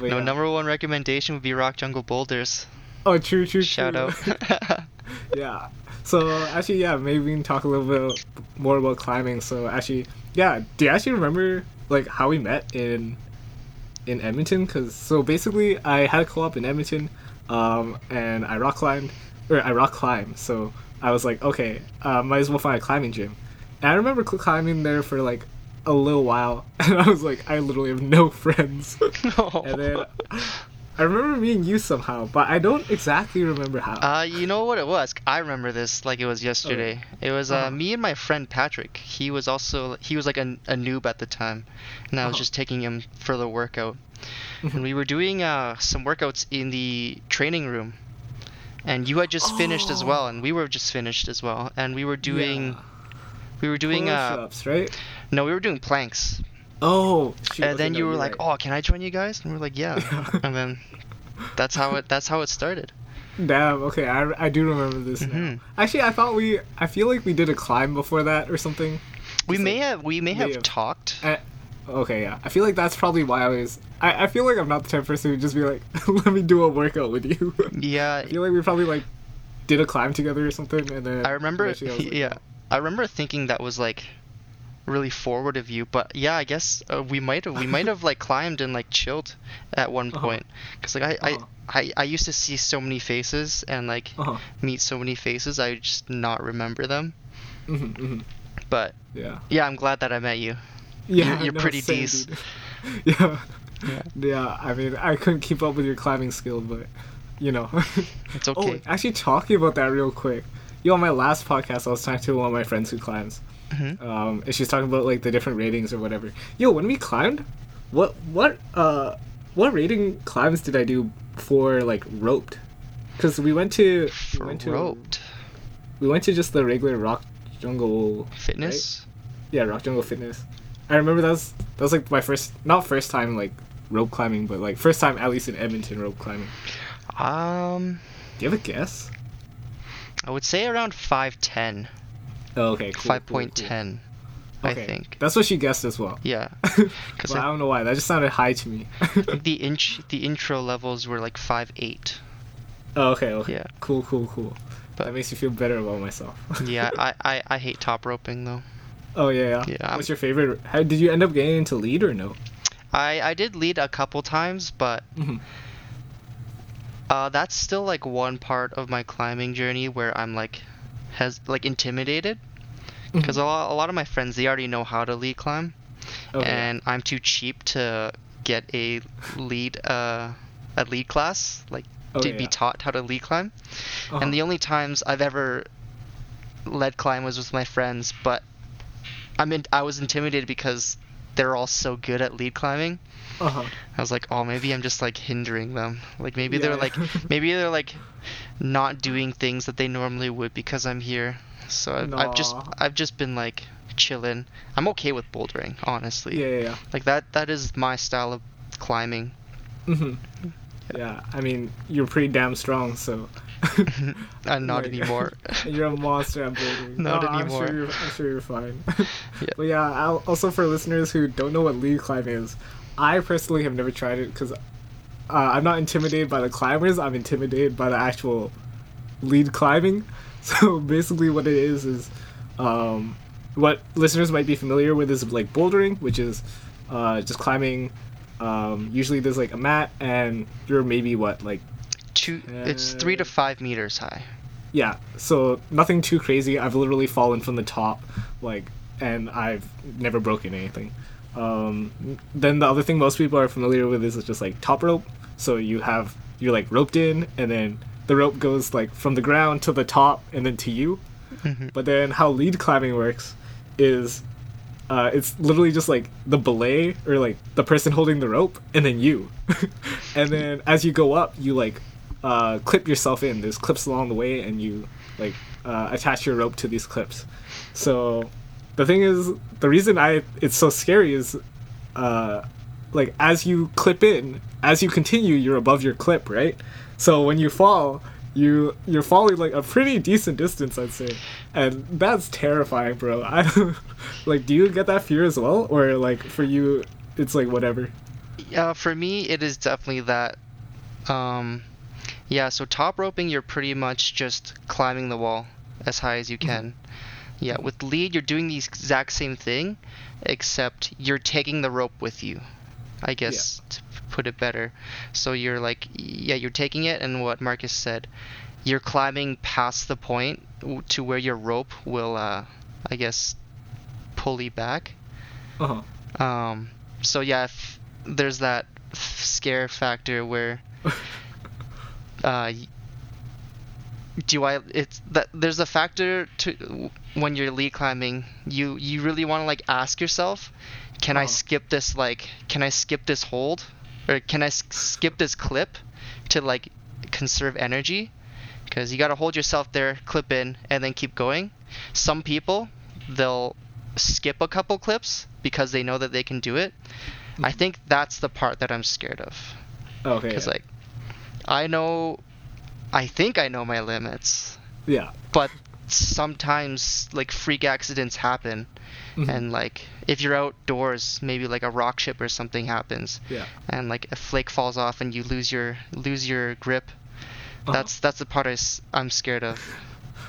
No, yeah. number one recommendation would be Rock Jungle Boulders. Oh, true, true, Shout true. out. yeah. So actually, yeah, maybe we can talk a little bit more about climbing. So actually, yeah, do you actually remember like how we met in in Edmonton? Cause so basically, I had a co-op in Edmonton, um, and I rock climbed or I rock climbed. So I was like, okay, uh, might as well find a climbing gym. And I remember climbing there for like a little while, and I was like, I literally have no friends. and then I remember meeting you somehow, but I don't exactly remember how. Uh, you know what it was? I remember this like it was yesterday. It was uh, Uh-huh. me and my friend Patrick. He was also he was like a, a noob at the time, and I was Uh-huh. just taking him for the workout. Mhm. and we were doing uh, some workouts in the training room, and you had just finished as Oh. well, and we were just finished as well, and we were doing Yeah. we were doing uh push-ups, right? no we were doing planks, Oh, shoot, and then you were like, right. oh can I join you guys? And we are like yeah, and then that's how it that's how it started. Damn. Okay, I, I do remember this now. Mhm. Actually, I thought we. I feel like we did a climb before that or something. We Just may like- have we may may have have- talked. I, okay, yeah. I feel like that's probably why I was. I, I feel like I'm not the type of person who just be like, let me do a workout with you. Yeah, I feel like we probably like did a climb together or something, and then I remember. I was like, yeah, I remember thinking that was like really forward of you. But yeah, I guess uh, we might have we might have like climbed and like chilled at one Uh-huh. point. Cause like I, Uh-huh. I I I used to see so many faces and like Uh-huh. meet so many faces. I just not remember them. hmm hmm But Yeah. yeah, I'm glad that I met you. Yeah, you're no, pretty decent. yeah. Yeah. Yeah, I mean, I couldn't keep up with your climbing skill, but you know. It's Oh, okay. actually, talking about that real quick. Yo, on my last podcast, I was talking to one of my friends who climbs. Mhm. Um, and she's talking about like the different ratings or whatever. Yo, when we climbed, what what uh what rating climbs did I do for like roped? Because we went to we went to roped we went to just the regular rock jungle fitness. yeah rock jungle fitness. I remember that was that was like my first not first time like rope climbing, but like first time at least in Edmonton rope climbing. Um, Do you have a guess? I would say around five ten. Oh, okay, cool, Five point cool. ten. Okay, I think. that's what she guessed as well. Yeah. but I- I don't know why. That just sounded high to me. the inch the intro levels were like five eight. oh, okay, okay. Yeah. Cool, cool, cool. But- that makes me feel better about myself. Yeah, I, I, I hate top roping though. oh yeah, yeah. Yeah, What's your favorite? How did you end up getting into lead or no? I, I did lead a couple times, but Mhm. uh, that's still like one part of my climbing journey where I'm like has like intimidated because Mhm. a, lot, a lot of my friends they already know how to lead climb Okay. and I'm too cheap to get a lead uh a lead class like Oh, to yeah, be taught how to lead climb. Uh-huh. And the only times I've ever led climb was with my friends, but I mean I was intimidated because they're all so good at lead climbing. Uh-huh. I was like, oh, maybe I'm just like hindering them. Like maybe Yeah, they're yeah. like maybe they're like not doing things that they normally would because I'm here. So I've, I've just I've just been like chilling. I'm okay with bouldering, honestly. Yeah, yeah, yeah. Like that that is my style of climbing. hmm Yeah, I mean, you're pretty damn strong, so. Not Like, anymore. you're a monster at bouldering. Not No, anymore. I'm sure you're, I'm sure you're fine. Yeah. But yeah, I'll, also for listeners who don't know what lead climbing is, I personally have never tried it because uh, I'm not intimidated by the climbers. I'm intimidated by the actual lead climbing. So basically, what it is is um, what listeners might be familiar with is like bouldering, which is uh, just climbing. Um, usually, there's like a mat, and you're maybe what like Two, it's three to Uh, five meters high. yeah so nothing too crazy i've literally fallen from the top like and i've never broken anything um, then the other thing most people are familiar with is just like top rope. So you have you're like roped in and then the rope goes like from the ground to the top and then to you. Mhm. but then how lead climbing works is uh, it's literally just like the belay or like the person holding the rope and then you. And then as you go up you like uh, clip yourself in. There's clips along the way and you like uh, attach your rope to these clips. So the thing is the reason i it's so scary is uh, like as you clip in as you continue you're above your clip right? So when you fall you you're falling like a pretty decent distance i'd say. And that's terrifying bro. I like do you get that fear as well? Or like for you it's like whatever. Uh, for me, it is definitely that. Um, yeah, so top roping, you're pretty much just climbing the wall as high as you can. Yeah, with lead, you're doing the exact same thing, except you're taking the rope with you. I guess to put it better. So you're like, yeah, you're taking it, and what Marcus said, you're climbing past the point to where your rope will, uh, I guess, pulley back. uh-huh Um, so yeah, if there's that scare factor where, uh, do I? It's that there's a factor to when you're lead climbing. You you really want to like ask yourself, can I Uh-huh. skip this like can I skip this hold, or can I s- skip this clip, to like conserve energy, because you gotta hold yourself there, clip in, and then keep going. Some people they'll skip a couple clips because they know that they can do it. I think that's the part that I'm scared of. okay Because, yeah. like, I know, I think I know my limits, yeah but sometimes, like, freak accidents happen. Mhm. And, like, if you're outdoors, maybe like a rock chip or something happens, yeah and like a flake falls off and you lose your lose your grip. Uh-huh. That's that's the part I, am scared of.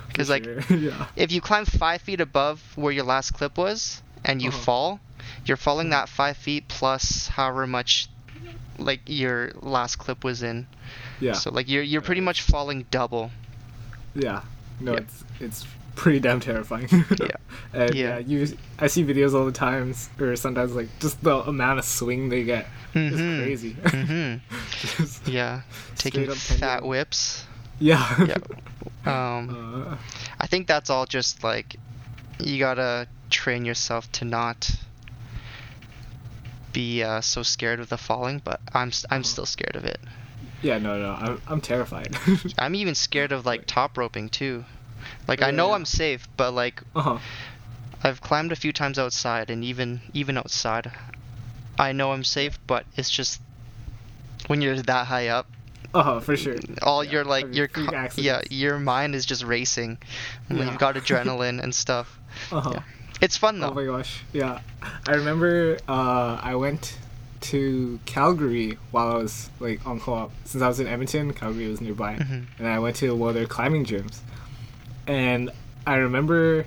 Because like sure. yeah if you climb five feet above where your last clip was and you Uh-huh. fall, you're falling that five feet plus however much like your last clip was in. yeah So like you're you're pretty much falling double. Yeah. No, Yep. it's it's pretty damn terrifying. Yeah. and Yeah. yeah. you I see videos all the times or sometimes like just the amount of swing they get Mhm. is crazy. hmm Yeah, taking fat whips. yeah. Yeah. Um, Uh, I think that's all just like you gotta train yourself to not be uh, so scared of the falling. But I'm I'm still scared of it. yeah, no, no, I'm I'm terrified. I'm even scared of like top roping too. Like I know yeah. I'm safe, but like uh huh. I've climbed a few times outside, and even even outside, I know I'm safe. But it's just when you're that high up, Uh huh, for sure. all Yeah, your like I mean, your co- yeah your mind is just racing. Yeah. You've got adrenaline and stuff. Uh huh. It's fun though. Oh my gosh, yeah. I remember uh, I went to Calgary while I was like on co-op. Since I was in Edmonton, Calgary was nearby, Mhm. and I went to one of their climbing gyms. And I remember,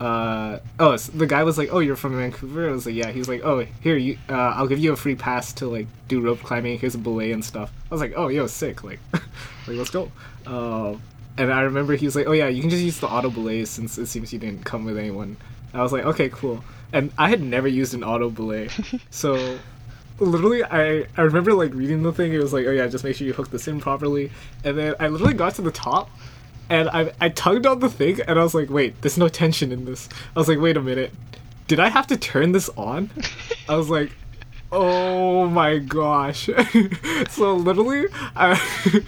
uh, oh, s the guy was like, "Oh, you're from Vancouver." I was like, "Yeah." He was like, "Oh, here you, uh, I'll give you a free pass to like do rope climbing. Here's a belay and stuff." I was like, "Oh, yo, sick!" Like, like let's go. Um, and I remember he was like, "Oh yeah, you can just use the auto belay since it seems you didn't come with anyone." I was like, "Okay, cool." And I had never used an auto belay, so literally I I remember like reading the thing. It was like, "Oh yeah, just make sure you hook this in properly." And then I literally got to the top. And I, I tugged on the thing and I was like, wait, there's no tension in this. I was like, wait a minute. Did I have to turn this on? I was like, oh my gosh. so literally, I,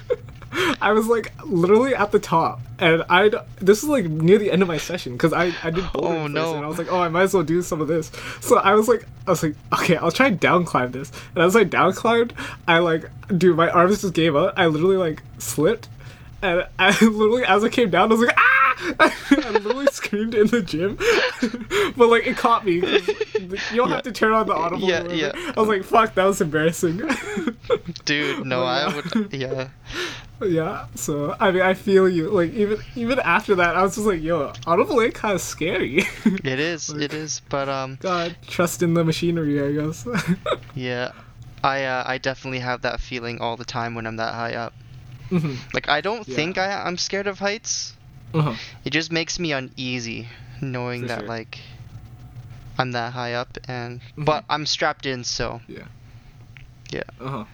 I was like literally at the top. And I this is like near the end of my session because I, I did Oh, no. and I was like, oh, I might as well do some of this. So I was like, I was like, okay, I'll try and down climb this. And as I down climbed, I like, dude, my arms just gave out. I literally like slipped and I literally, as I came down, I was like, ah! I literally screamed in the gym, but like it caught me. You don't have to turn on the audible. Yeah, yeah. I was like, fuck, that was embarrassing. Dude, no, I would yeah. Yeah. So I mean, I feel you. Like even even after that, I was just like, yo, ain't kind of scary. It is, Like- it is. But um God, trust in the machinery, I guess. yeah. I uh, I definitely have that feeling all the time when I'm that high up. Mhm. Like I don't Yeah. think I I'm scared of heights. Uh-huh. It just makes me uneasy knowing For that sure. like I'm that high up and but I'm strapped in so Yeah. Yeah. Uh huh.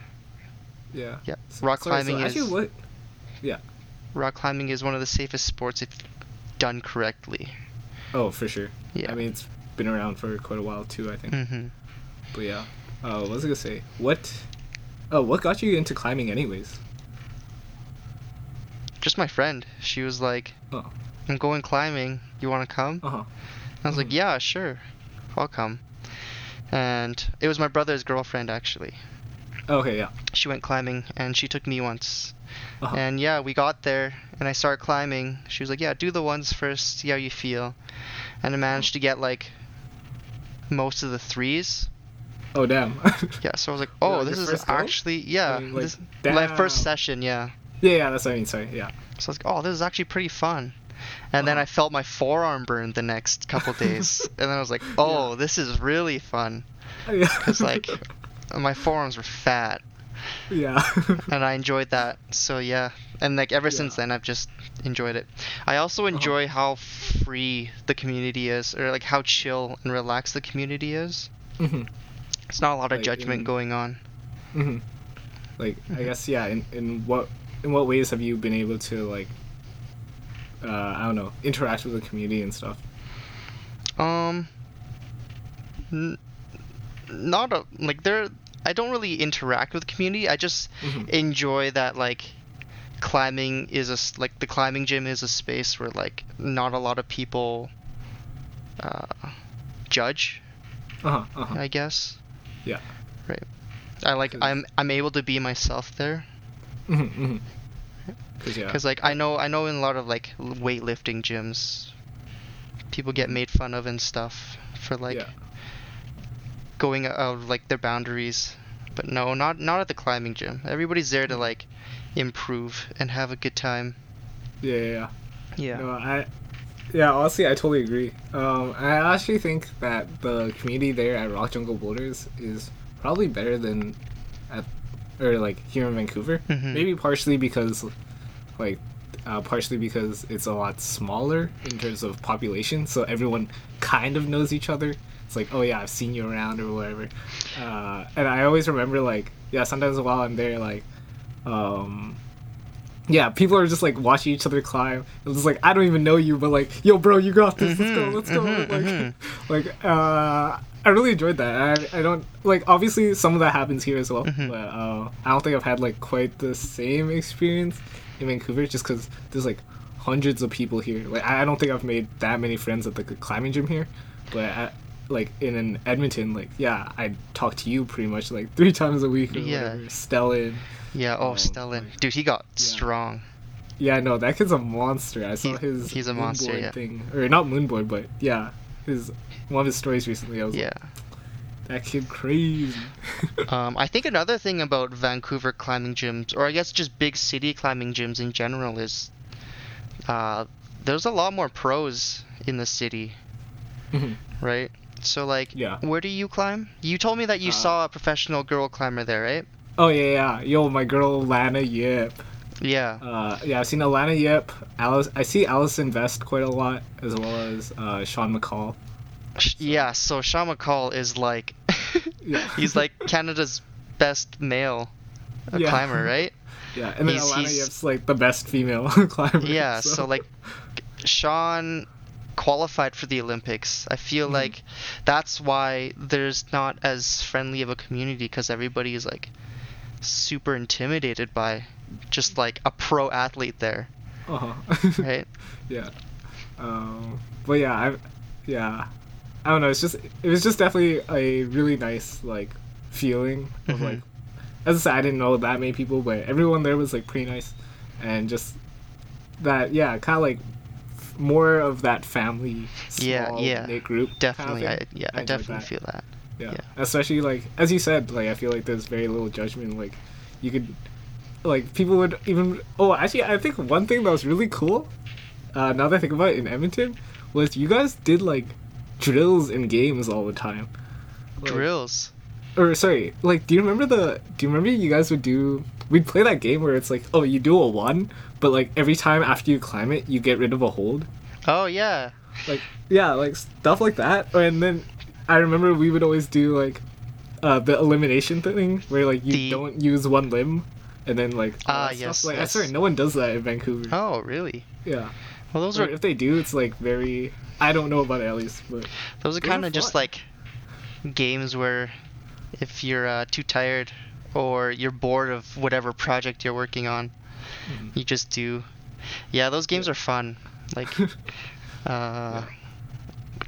Yeah. Yeah. Rock sorry, so climbing actually, is- what? rock climbing is one of the safest sports if done correctly. Oh, for sure. Yeah. I mean, it's been around for quite a while too. I think. Mhm. But yeah. Uh, what was I gonna say? What? Oh, what got you into climbing, anyways? Just my friend. She was like, Oh. "I'm going climbing. You want to come?" Uh huh. I was like, Mhm. "Yeah, sure. I'll come." And it was my brother's girlfriend actually. Okay. Yeah. She went climbing and she took me once. Uh-huh. And yeah, we got there and I started climbing. She was like, "Yeah, do the ones first, see how you feel." And I managed to get like most of the threes. Oh damn. Yeah, so I was like, "Oh, Like this is actually yeah, I mean, like, this, my first session, yeah." yeah, yeah. That's what I mean. Sorry. Yeah. So I was like, "Oh, this is actually pretty fun." And then Uh-huh. I felt my forearm burn the next couple days, and then I was like, "Oh, this is really fun." Yeah. Because like, my forearms were fat, yeah. and I enjoyed that. So yeah, and like ever since then, I've just enjoyed it. I also enjoy how free the community is, or like how chill and relaxed the community is. hmm It's not a lot of Like, judgment in- going on. hmm Like I guess yeah. In in what in what ways have you been able to like uh, I don't know interact with the community and stuff? Um, n- not a like there. I don't really interact with the community. I just Mhm. enjoy that like climbing is a like the climbing gym is a space where like not a lot of people uh, judge. Uh huh. Uh huh. I guess. Yeah. Right. I like 'Cause- I'm I'm able to be myself there Mm-hmm. Cause yeah. because like I know I know in a lot of like weightlifting gyms, people get made fun of and stuff for like yeah. Going out of like their boundaries. But no, not not at the climbing gym. Everybody's there to like improve and have a good time. Yeah. Yeah. yeah. Yeah. No, I. Yeah, honestly, I totally agree. Um, I actually think that the community there at Rock Jungle Boulders is probably better than at, or like here in Vancouver. Mhm. Maybe partially because, like, uh, partially because it's a lot smaller in terms of population, so everyone kind of knows each other. It's like, oh yeah, I've seen you around or whatever. Uh, and I always remember like, yeah, sometimes while I'm there, like, um, yeah, people are just like watching each other climb. It's like I don't even know you, but like, yo, bro, you got this. Let's go, let's go. mhm, like, like, uh, I really enjoyed that. I, I don't like obviously some of that happens here as well, Mhm. but uh, I don't think I've had like quite the same experience in Vancouver, just because there's like hundreds of people here. Like, I I don't think I've made that many friends at the climbing gym here, but I, like in an Edmonton, like yeah, I talk to you pretty much like three times a week. Or Yeah. whatever. Stellan. Yeah. Oh, Um, Stellan, dude, he got strong. Yeah, no, that kid's a monster. I saw He's- his he's a monster, yeah. thing, or not moonboard, but yeah, his one of his stories recently. I was Yeah. like, that kid crazy. Um, I think another thing about Vancouver climbing gyms, or I guess just big city climbing gyms in general, is uh, there's a lot more pros in the city, Mhm. right? So like, Yeah. where do you climb? You told me that you Uh, saw a professional girl climber there, right? oh yeah, yeah, yo, my girl Lana Yip. Yeah. Uh, yeah, I've seen Alana Yip. Alice, I see Allison Vest quite a lot, as well as uh, Sean McColl. Sh Yeah. So Sean McColl is like, Yeah. he's like Canada's best male uh, Yeah. climber, right? Yeah, and then He's- Alana he's- Yip's like the best female climber. Yeah, so, like Sean qualified for the Olympics. I feel Mhm. like that's why there's not as friendly of a community because everybody is like super intimidated by just like a pro athlete there, uh-huh. right? yeah. Um, but yeah, I, yeah, I don't know. It's just it was just definitely a really nice like feeling of Mhm. like, as I said, I didn't know that many people, but everyone there was like pretty nice, and just that yeah, kind of like more of that family Yeah, yeah. group. Definitely, I yeah, I, enjoyed definitely that. feel that. Yeah. Yeah. Especially like as you said, like I feel like there's very little judgment. Like you could like people would even oh actually I think one thing that was really cool, uh now that I think about it in Edmonton, was you guys did like drills in games all the time. Like- Drills. Or sorry, like do you remember the do you remember you guys would do we'd play that game where it's like, oh you do a one, but like every time after you climb it you get rid of a hold? Oh yeah. like yeah like stuff like that and then i remember we would always do like uh the elimination thing where like you The- don't use one limb and then like Ah, that yes, stuff. like i yes. swear no one does that in vancouver Oh really? yeah Well, those or are if they do it's like very i don't know about it at least but those are kind of just like games where if you're uh, too tired or you're bored of whatever project you're working on, Mhm. you just do. Yeah, those games Yeah. are fun. Like, uh,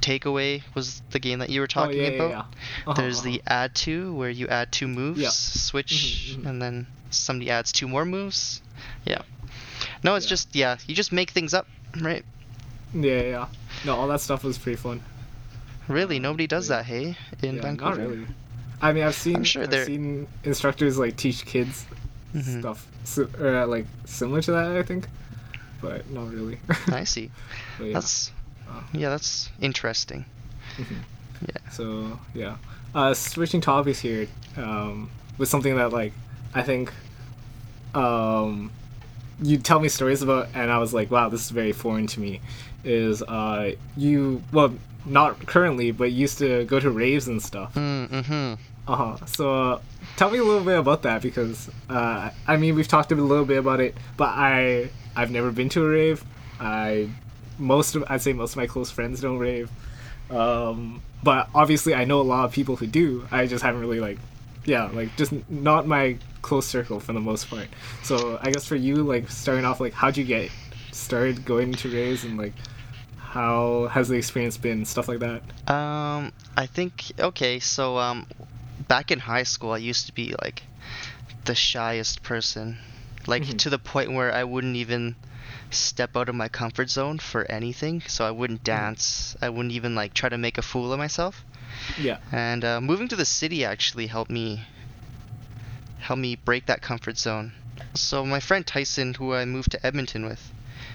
Takeaway was the game that you were oh talking yeah, yeah, about. yeah. Uh-huh, There's uh-huh. the add to where you add two moves, Yeah. switch, Mhm, mhm. and then somebody adds two more moves. Yeah. No, it's Yeah. just yeah, you just make things up, right? yeah, yeah yeah no all that stuff was pretty fun Really, nobody does yeah. that, hey, in yeah, Vancouver. not really i mean i've seen I'm sure i've they're- seen instructors like teach kids Mhm. stuff si- or, uh, like similar to that i think but not really I see. But yeah. That's Uh, yeah, that's interesting. Mhm. Yeah. So yeah, uh, switching topics here um, with something that like I think um, you tell me stories about, and I was like, wow, this is very foreign to me. Is uh, you well not currently, but used to go to raves and stuff. Mm-hmm. Uh huh. So tell me a little bit about that because uh, I mean we've talked a little bit about it, but I I've never been to a rave. I most of I'd say most of my close friends don't rave, um, but obviously I know a lot of people who do. I just haven't really like yeah like just not my close circle for the most part. So I guess for you like starting off like how'd you get started going to raves and like how has the experience been stuff like that. Um, I think okay. So um, back in high school, I used to be like the shyest person, like Mhm. to the point where I wouldn't even step out of my comfort zone for anything. So I wouldn't dance. I wouldn't even like try to make a fool of myself. Yeah. And uh, moving to the city actually helped me help me break that comfort zone. So my friend Tyson, who I moved to Edmonton with,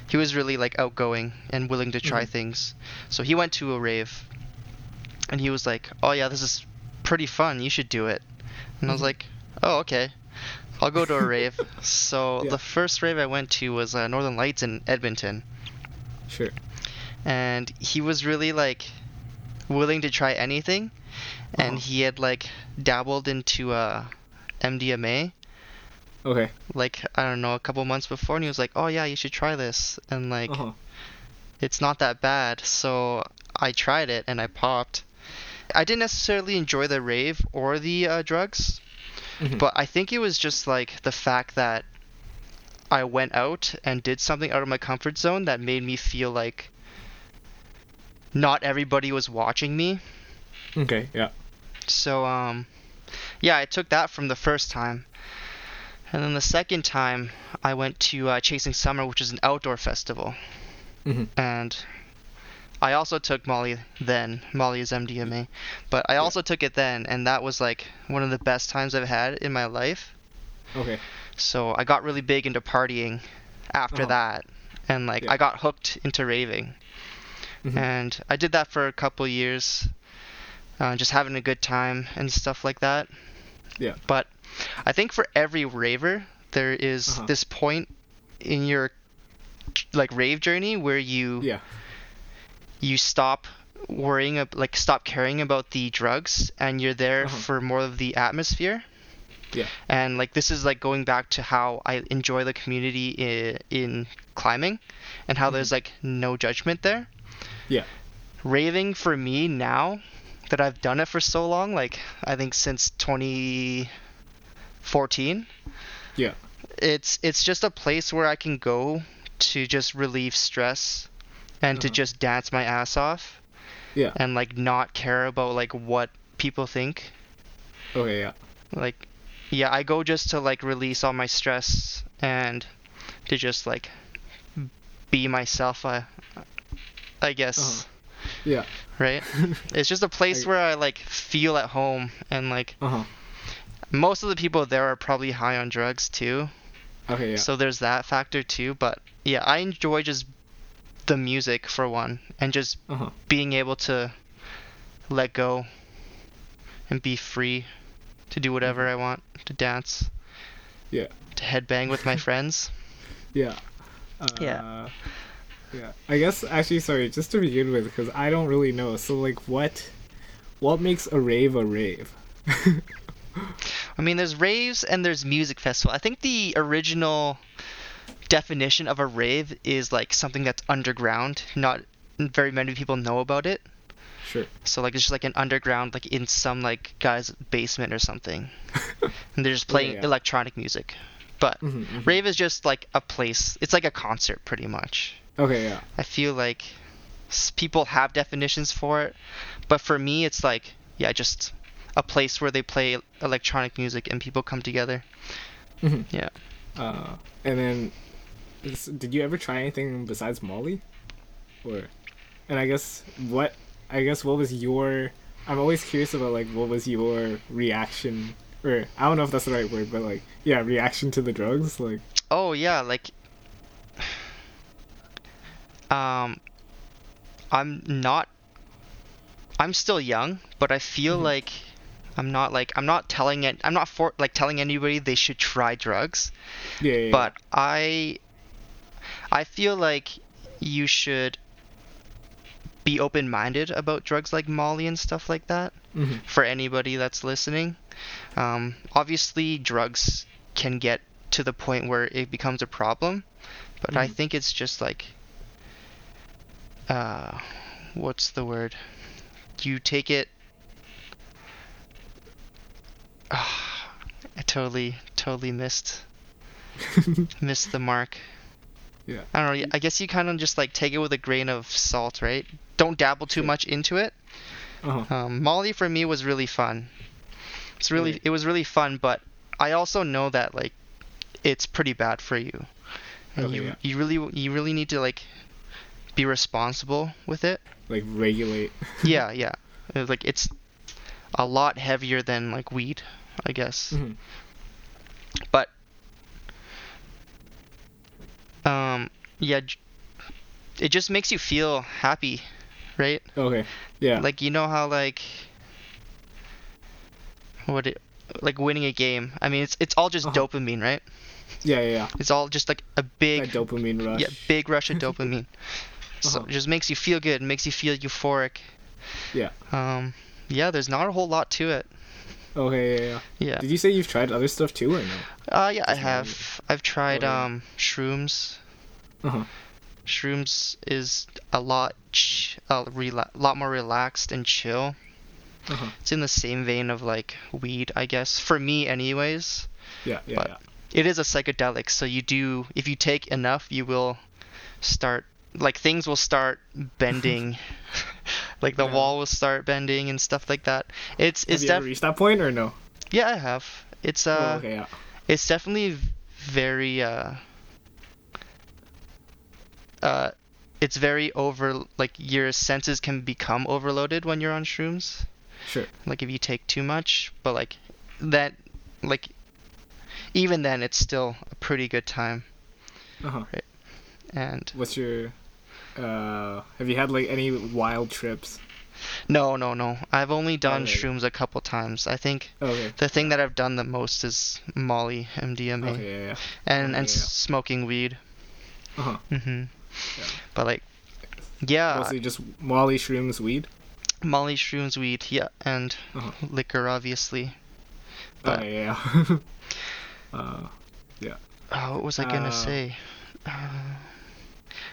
he was really like outgoing and willing to try Mhm. things. So he went to a rave, and he was like, "Oh yeah, this is pretty fun. You should do it." And I was Mhm. like, "Oh okay." I'll go to a rave. So Yeah. the first rave I went to was uh, Northern Lights in Edmonton, Sure. and he was really like willing to try anything, and Uh-huh. he had like dabbled into uh, MDMA Okay. like I don't know a couple months before, and he was like, "Oh yeah, you should try this," and like Uh huh. it's not that bad. So I tried it and I popped. I didn't necessarily enjoy the rave or the uh, drugs, Mhm. but I think it was just like the fact that I went out and did something out of my comfort zone that made me feel like not everybody was watching me. Okay. Yeah. So um yeah, I took that from the first time. And then the second time I went to uh, Chasing Summer, which is an outdoor festival. Mhm. And I also took Molly then. Molly is MDMA. But I also took it then and that was like one of the best times I've had in my life. Okay. So I got really big into partying after Uh-huh. that. And like Yeah. I got hooked into raving. Mhm. And I did that for a couple years, uh, just having a good time and stuff like that. Yeah. But I think for every raver, there is Uh-huh. this point in your like rave journey where you Yeah. You stop worrying like stop caring about the drugs and you're there Uh-huh. for more of the atmosphere. Yeah. And like this is like going back to how I enjoy the community in, in climbing and how there's like no judgment there Mm-hmm. Yeah. raving for me now that I've done it for so long, like I think since 2014, Yeah. it's it's just a place where I can go to just relieve stress and to Uh-huh. just dance my ass off Yeah. and like not care about like what people think. Okay. Yeah. Like yeah, I go just to like release all my stress and to just like be myself, I I guess. Uh-huh. Yeah. right? it's just a place I- where I like feel at home and like Uh huh. most of the people there are probably high on drugs too. Okay. Yeah. So there's that factor too, but yeah, I enjoy just the music for one and just Uh huh. being able to let go and be free to do whatever I want, to dance. Yeah. to headbang with my friends. Yeah. Uh, Yeah. Yeah. I guess actually, sorry, just to begin with, because I don't really know. So, like, what, what makes a rave a rave? I mean, there's raves and there's music festival. I think the original definition of a rave is like something that's underground. Not very many people know about it. Sure. So like it's just like an underground, like in some like guy's basement or something, and they're just playing yeah. electronic music. But Mhm, mhm. rave is just like a place. It's like a concert, pretty much. Okay. Yeah. I feel like people have definitions for it, but for me, it's like yeah, just a place where they play electronic music and people come together. Mhm. Yeah. Uh, and then, did you ever try anything besides Molly? Or, and I guess what, I guess what was your? I'm always curious about like what was your reaction, or I don't know if that's the right word, but like yeah, reaction to the drugs. Like, Oh yeah, like um I'm not I'm still young, but I feel Mhm. like I'm not like I'm not telling it I'm not for like telling anybody they should try drugs, yeah, yeah, yeah. but I I feel like you should be open-minded about drugs like Molly and stuff like that Mhm. for anybody that's listening. Um, obviously, drugs can get to the point where it becomes a problem, but I Mhm. think it's just like, uh, what's the word? You take it. Ah, I totally, totally missed missed the mark. Yeah. I don't know. I guess you kind of just like take it with a grain of salt, right? Don't dabble too Sure. much into it. Uh-huh. Um, Molly for me was really fun. It's really Right. it was really fun, but I also know that like it's pretty bad for you. And Okay, you yeah. you really you really need to like be responsible with it. Like regulate. yeah, yeah. Uh, Like it's a lot heavier than like weed, I guess. Mhm. But um yeah, it just makes you feel happy, right? Okay. Yeah. Like you know how like what it like winning a game. I mean, it's it's all just Uh-huh. dopamine, right? Yeah, yeah, yeah. It's all just like a big That dopamine rush. yeah, big rush of dopamine. So Uh-huh. it just makes you feel good, makes you feel euphoric. Yeah. Um, yeah, there's not a whole lot to it. Okay, yeah, yeah. Yeah. Did you say you've tried other stuff too, or no? Uh, yeah, I have. I've tried yeah. um shrooms. Uh-huh. Shrooms is a lot ch- a rela- lot more relaxed and chill. Uh-huh. It's in the same vein of like weed, I guess. For me, anyways. Yeah, yeah, But- yeah. It is a psychedelic, so you do if you take enough, you will start like things will start bending. like the Yeah. wall will start bending and stuff like that. It's it's you ever def- reached that point or no? yeah, I have. It's uh oh, okay, yeah. it's definitely very uh uh it's very over like your senses can become overloaded when you're on shrooms Sure. like if you take too much but like that like even then it's still a pretty good time Uh-huh. Right. and What's your uh have you had like any wild trips? no no no i've only done Okay. shrooms a couple times i think okay. the thing that i've done the most is molly mdma Okay, yeah, yeah. and and yeah. smoking weed Uh-huh. hmm Yeah. but like yeah Mostly just Molly shrooms weed. Molly, shrooms, weed, yeah, and Uh-huh. liquor, obviously. Oh, But- yeah. yeah. uh Oh, what was I gonna Uh, say? Uh,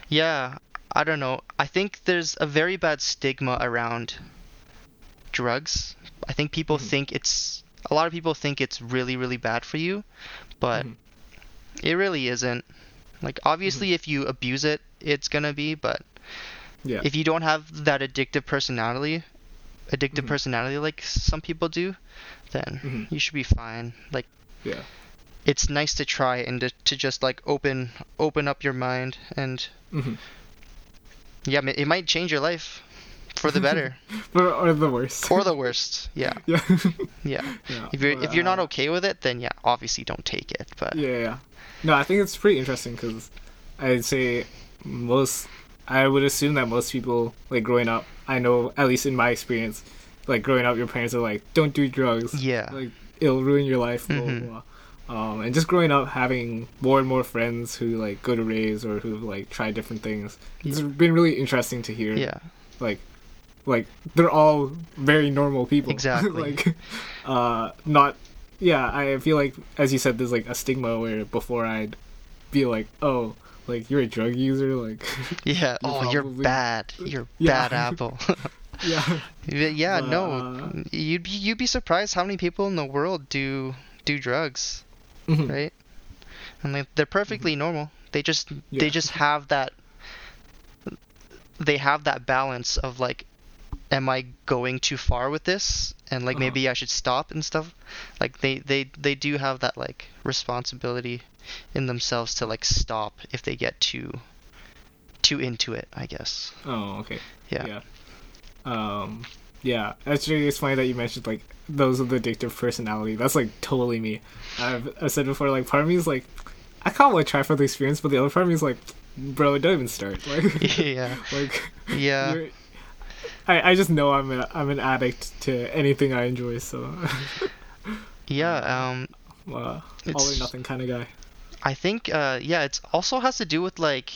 yeah, I don't know. I think there's a very bad stigma around drugs. I think people Mhm. think it's a lot of people think it's really, really bad for you, but Mhm. it really isn't. Like obviously, if you abuse it, it's gonna be, but yeah. if you don't have that addictive personality, addictive Mhm. personality like some people do, then Mhm. you should be fine. Like Yeah. it's nice to try and to, to just like open open up your mind and hmm yeah, it might change your life for the better Or, or the worst. or the worst. Yeah, yeah. yeah. yeah. If you're But, if you're not okay with it, then yeah, obviously don't take it. But Yeah, yeah. No, I think it's pretty interesting because I'd say most, I would assume that most people, like growing up, I know, at least in my experience, like growing up, your parents are like, don't do drugs. Yeah. Like, it'll ruin your life, blah, Mhm. blah, blah. Um, and just growing up, having more and more friends who like go to raves or who like try different things, it's been really interesting to hear. yeah, Like, like they're all very normal people. Exactly. like, uh, not yeah, I feel like as you said, there's like a stigma where before I'd be like, oh, like you're a drug user, like yeah. You oh, you're bad. You're Yeah. bad apple. yeah, yeah, But, no. uh, You'd be you'd be surprised how many people in the world do do drugs. Mhm. right? And like they're perfectly normal. They just they just have that they have that balance of like am I going too far with this and like Uh-huh. maybe I should stop and stuff. Like they they they do have that like responsibility in themselves to like stop if they get too too into it, I guess. Oh, okay. Yeah. Yeah. Um, yeah. Actually, it's funny that you mentioned like those with the addictive personality. That's like totally me. I've, I've said before, like part of me is like, I can't want to try for the experience, but the other part of me is like, bro, don't even start. Like, yeah. like Yeah. I, I just know I'm a, I'm an addict to anything I enjoy, so Yeah, um uh, all or nothing kind of guy. I think uh yeah, it also has to do with like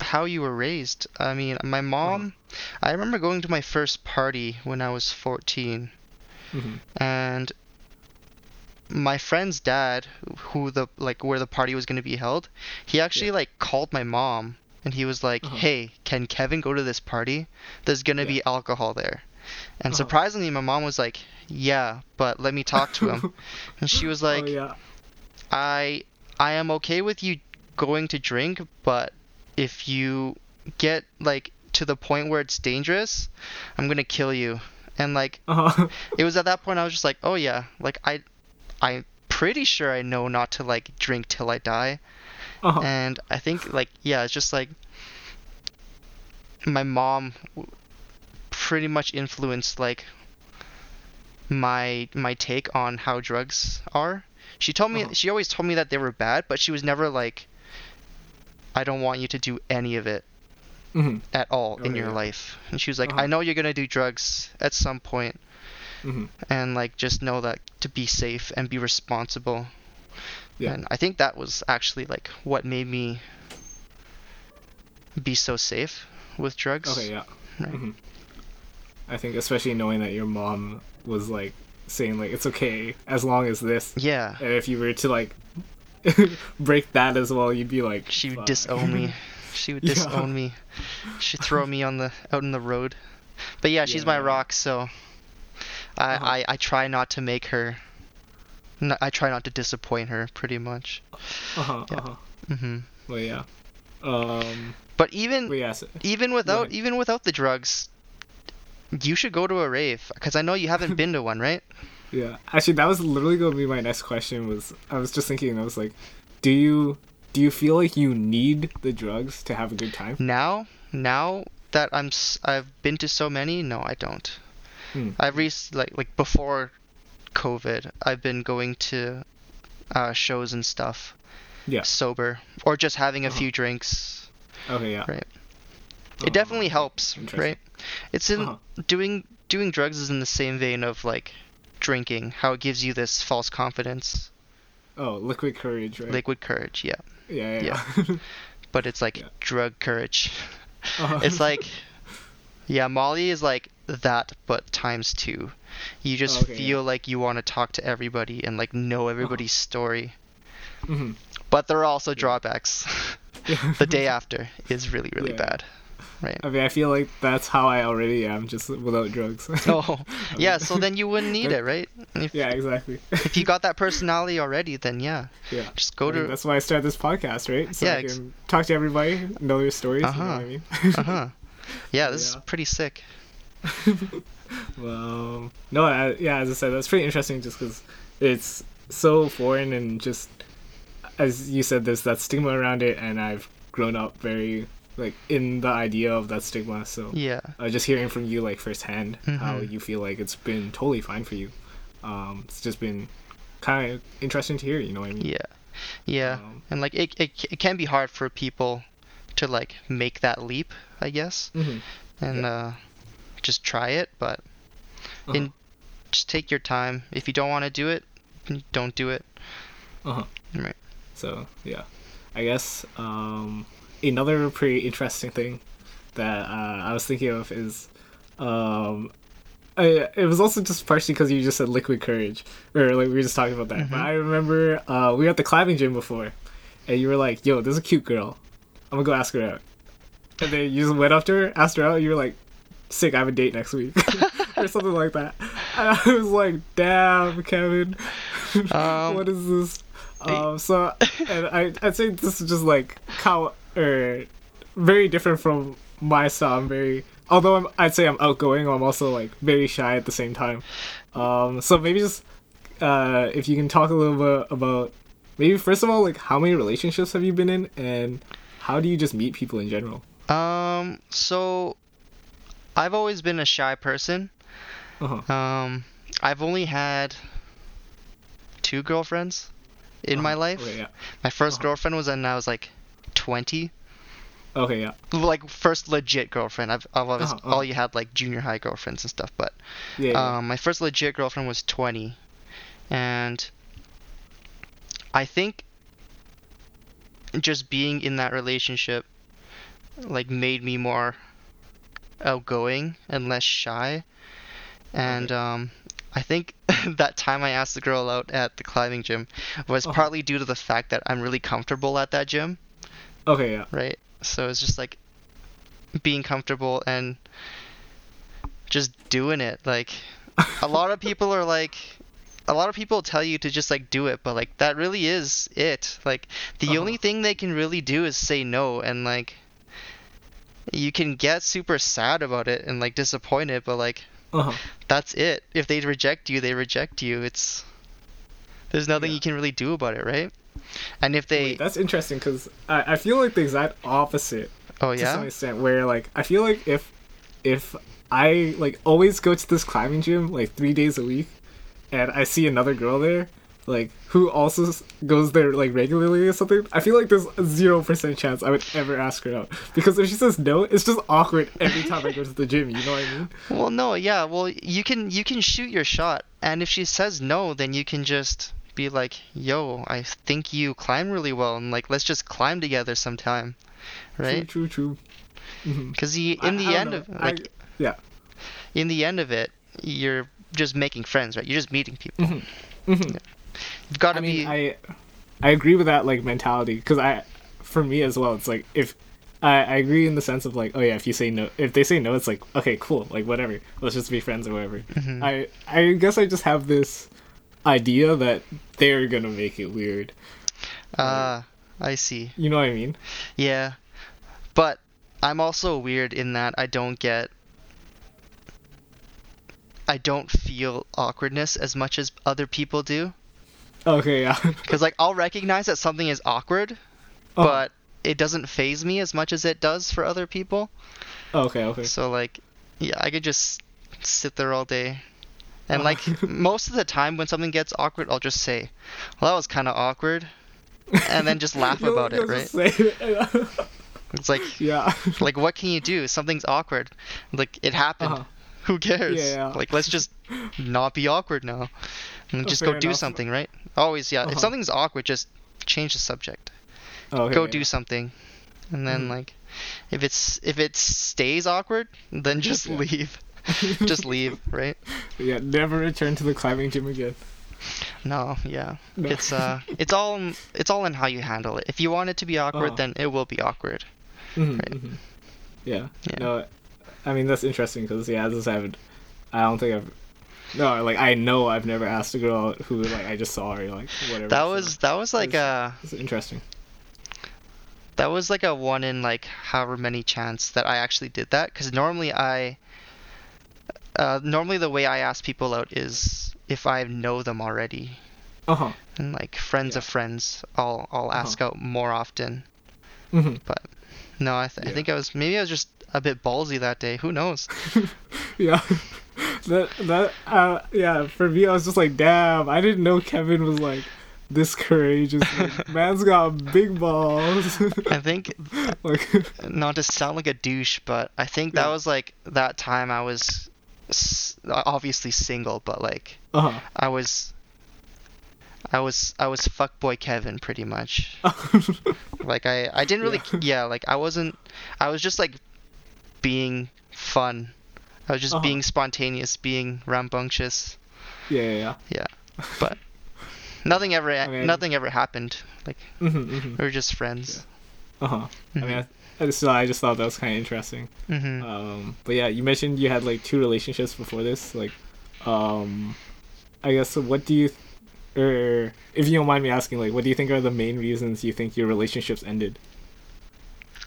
how you were raised. I mean, my mom, I remember going to my first party when I was 14 hmm and my friend's dad who the like where the party was going to be held, he actually Yeah. like called my mom and he was like, Uh-huh. "Hey, can Kevin go to this party? There's going to Yeah. be alcohol there." And Uh-huh. surprisingly, my mom was like, "Yeah, but let me talk to him." and she was like, oh yeah, I I am okay with you going to drink, but if you get like to the point where it's dangerous, I'm gonna kill you. And like uh-huh. it was at that point I was just like, oh yeah, like I I'm pretty sure I know not to like drink till I die. uh-huh. And I think like yeah, it's just like my mom pretty much influenced like my my take on how drugs are. She told me Uh-huh. she always told me that they were bad, but she was never like I don't want you to do any of it hmm at all in Okay, your life. And she was like, Uh-huh. I know you're gonna do drugs at some point, Mhm. and like just know that to be safe and be responsible. Yeah. And I think that was actually like what made me be so safe with drugs. Okay, yeah. Right. hmm I think especially knowing that your mom was like saying like it's okay as long as this, Yeah. and if you were to like break that as well, you'd be like She would disown me. She would Yeah. disown me. She'd throw me on the out in the road. But yeah, she's my rock, so I, Uh-huh. I I try not to make her. I try not to disappoint her, pretty much. Uh-huh, Yeah. uh-huh. hmm Well, yeah. Um. But even But yeah. So, even without ahead. even without the drugs, you should go to a rave because I know you haven't been to one, right? yeah. Actually, that was literally going to be my next question. Was I was just thinking. I was like, do you do you feel like you need the drugs to have a good time? Now, now that I'm s- I've been to so many, no, I don't. Hmm. I've re- like like before COVID, I've been going to uh, shows and stuff Yeah. sober or just having a Uh-huh. few drinks. Okay. Yeah. Right. Uh, It definitely helps, right? It's in Uh-huh. doing doing drugs is in the same vein of like drinking, how it gives you this false confidence, Oh, liquid courage, right? liquid courage, yeah. Yeah. Yeah. yeah. But it's like Yeah. drug courage. Uh-huh. It's like, yeah, Molly is like that, but times two. You just Okay, feel yeah. like you want to talk to everybody and like know everybody's story. Mhm. But there are also drawbacks. The day after is really, really bad. Right. I mean, I feel like that's how I already am, just without drugs. Oh, yeah. So then you wouldn't need it, right? If, yeah, exactly. if you got that personality already, then yeah, yeah. just go I mean, to. that's why I started this podcast, right? So Yeah, ex- can talk to everybody, know their stories. You know Uh-huh. what I mean? Uh huh. Yeah, this Yeah. is pretty sick. well, no, I, yeah, as I said, that's pretty interesting just because it's so foreign and just, as you said, there's that stigma around it, and I've grown up very, like, in the idea of that stigma, so. Yeah. uh, just hearing from you like firsthand how Mhm. you feel like it's been totally fine for you um it's just been kind of interesting to hear you know what i mean Yeah. Yeah. um, And like it, it, it can be hard for people to like make that leap, I guess, mhm. and uh, just try it. But Uh-huh. in just take your time. If you don't want to do it, don't do it. Uh-huh. Right. so yeah i guess um another pretty interesting thing that uh, i was thinking of is um I, it was also just partially because you just said liquid courage or like we were just talking about that. But Mhm. i remember uh we were at the climbing gym before and you were like yo there's a cute girl. I'm gonna go ask her out. And then you just went up to her asked her out you were like sick i have a date next week. Or something like that. And i was like damn kevin. Um, what is this? Um so and i i'd say this is just like how or very different from my style i'm very although I'm, i'd say i'm outgoing i'm also like very shy at the same time um so maybe just uh if you can talk a little bit about maybe first of all like how many relationships have you been in and how do you just meet people in general Um. So, I've always been a shy person. uh-huh Um. I've only had two girlfriends in my Uh-huh. life. okay yeah My 1st Uh-huh. girlfriend was when I was like 20. okay yeah Like first legit girlfriend. I've, I've always Uh-huh, uh-huh. all you had like junior high girlfriends and stuff, but yeah, yeah. um, my first legit girlfriend was 20, and I think just being in that relationship like made me more outgoing and less shy, and Okay. um, I think that time I asked the girl out at the climbing gym was Uh-huh. partly due to the fact that I'm really comfortable at that gym okay yeah right? So it's just like being comfortable and just doing it. Like a lot of people are like a lot of people tell you to just like do it, but like that really is it. Like the Uh-huh. only thing they can really do is say no and like you can get super sad about it and like disappointed, but like uh-huh that's it. If they reject you, they reject you. It's there's nothing Yeah. you can really do about it, right? And if they Wait, that's interesting because I, I feel like the exact opposite oh yeah. to some extent where like I feel like if if I like always go to this climbing gym like three days a week and I see another girl there, like who also goes there like regularly or something, I feel like there's a zero percent chance I would ever ask her out because if she says no, it's just awkward every time I go to the gym. You know what I mean? Well, no, yeah. Well, you can you can shoot your shot, and if she says no, then you can just be like, "Yo, I think you climb really well, and like let's just climb together sometime." Right? True, true, true. Mhm. Because in I- the I end know. of I- yeah. in the end of it, you're just making friends, right? You're just meeting people. Mhm. Mhm. You've got to I mean, be. I I agree with that like mentality because I, for me as well, it's like if I, I agree in the sense of like, oh yeah, if you say no, if they say no, it's like okay, cool, like whatever, let's just be friends or whatever. Mhm. I I guess I just have this idea that they're gonna make it weird. Ah, I see. You know what I mean? Yeah, but I'm also weird in that I don't get. I don't feel awkwardness as much as other people do. Okay, yeah. Because like I'll recognize that something is awkward, Oh, but it doesn't faze me as much as it does for other people. okay, okay. So like, yeah, I could just sit there all day. And like most of the time when something gets awkward, I'll just say, "Well, that was kind of awkward," and then just laugh about it, right? it. It's like, yeah. like what can you do? Something's awkward. Like it happened. Uh-huh. Who cares? Yeah, yeah. Like let's just not be awkward now, and Oh, just go fair do something, right? Always, yeah. Uh-huh. If something's awkward, just change the subject. Okay, go yeah. do something and then Mhm. like if it's if it stays awkward then just Yeah. leave just leave right Yeah, never return to the climbing gym again. no yeah No. it's uh it's all in, it's all in how you handle it if you want it to be awkward Uh-huh. then it will be awkward Mhm, Right. mhm. Yeah. Yeah. No, I mean that's interesting because yeah, as I haven't. I don't think I've. No, like I know I've never asked a girl who like I just saw her like whatever. that so was that was like a it's interesting. that was like a one in like however many chance that I actually did that because normally I uh normally the way I ask people out is if I know them already Uh huh. and like friends Yeah. of friends I'll I'll ask out more often hmm No, I, th- I think I was maybe I was just a bit ballsy that day. Who knows? yeah. That that uh yeah for me I was just like damn I didn't know Kevin was like this courageous like, man's got big balls I think like not to sound like a douche, but I think that Yeah. was like that time I was obviously single, but like uh I was I was I was fuckboy Kevin pretty much. Like I I didn't really Yeah. yeah, like I wasn't I was just like being fun. I was just Uh-huh. being spontaneous, being rambunctious. yeah yeah yeah yeah. But nothing ever I mean- nothing ever happened. Like hmm hmm we were just friends. uh huh I mean I, I just I just thought that was kind of interesting hmm Um, but yeah, you mentioned you had like two relationships before this. Like, um, I guess what do you, or if you don't mind me asking, like, what do you think are the main reasons you think your relationships ended?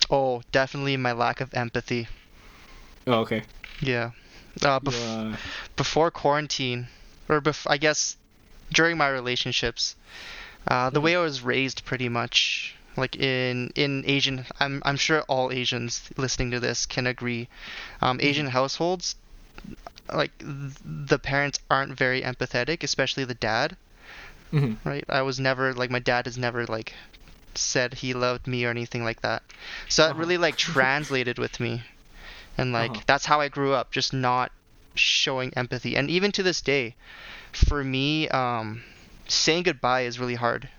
Oh, definitely my lack of empathy. Oh, okay. Yeah. Uh, bef- uh, before quarantine, or bef- I guess during my relationships, uh, the Mhm. way I was raised, pretty much like in in Asian, I'm I'm sure all Asians listening to this can agree. Um, Asian households, like th- the parents aren't very empathetic, especially the dad. mhm. right? I was never like my dad has never like said he loved me or anything like that. So that Uh-huh. really like translated with me. And like Uh-huh. that's how I grew up, just not showing empathy. And even to this day, for me, um saying goodbye is really hard.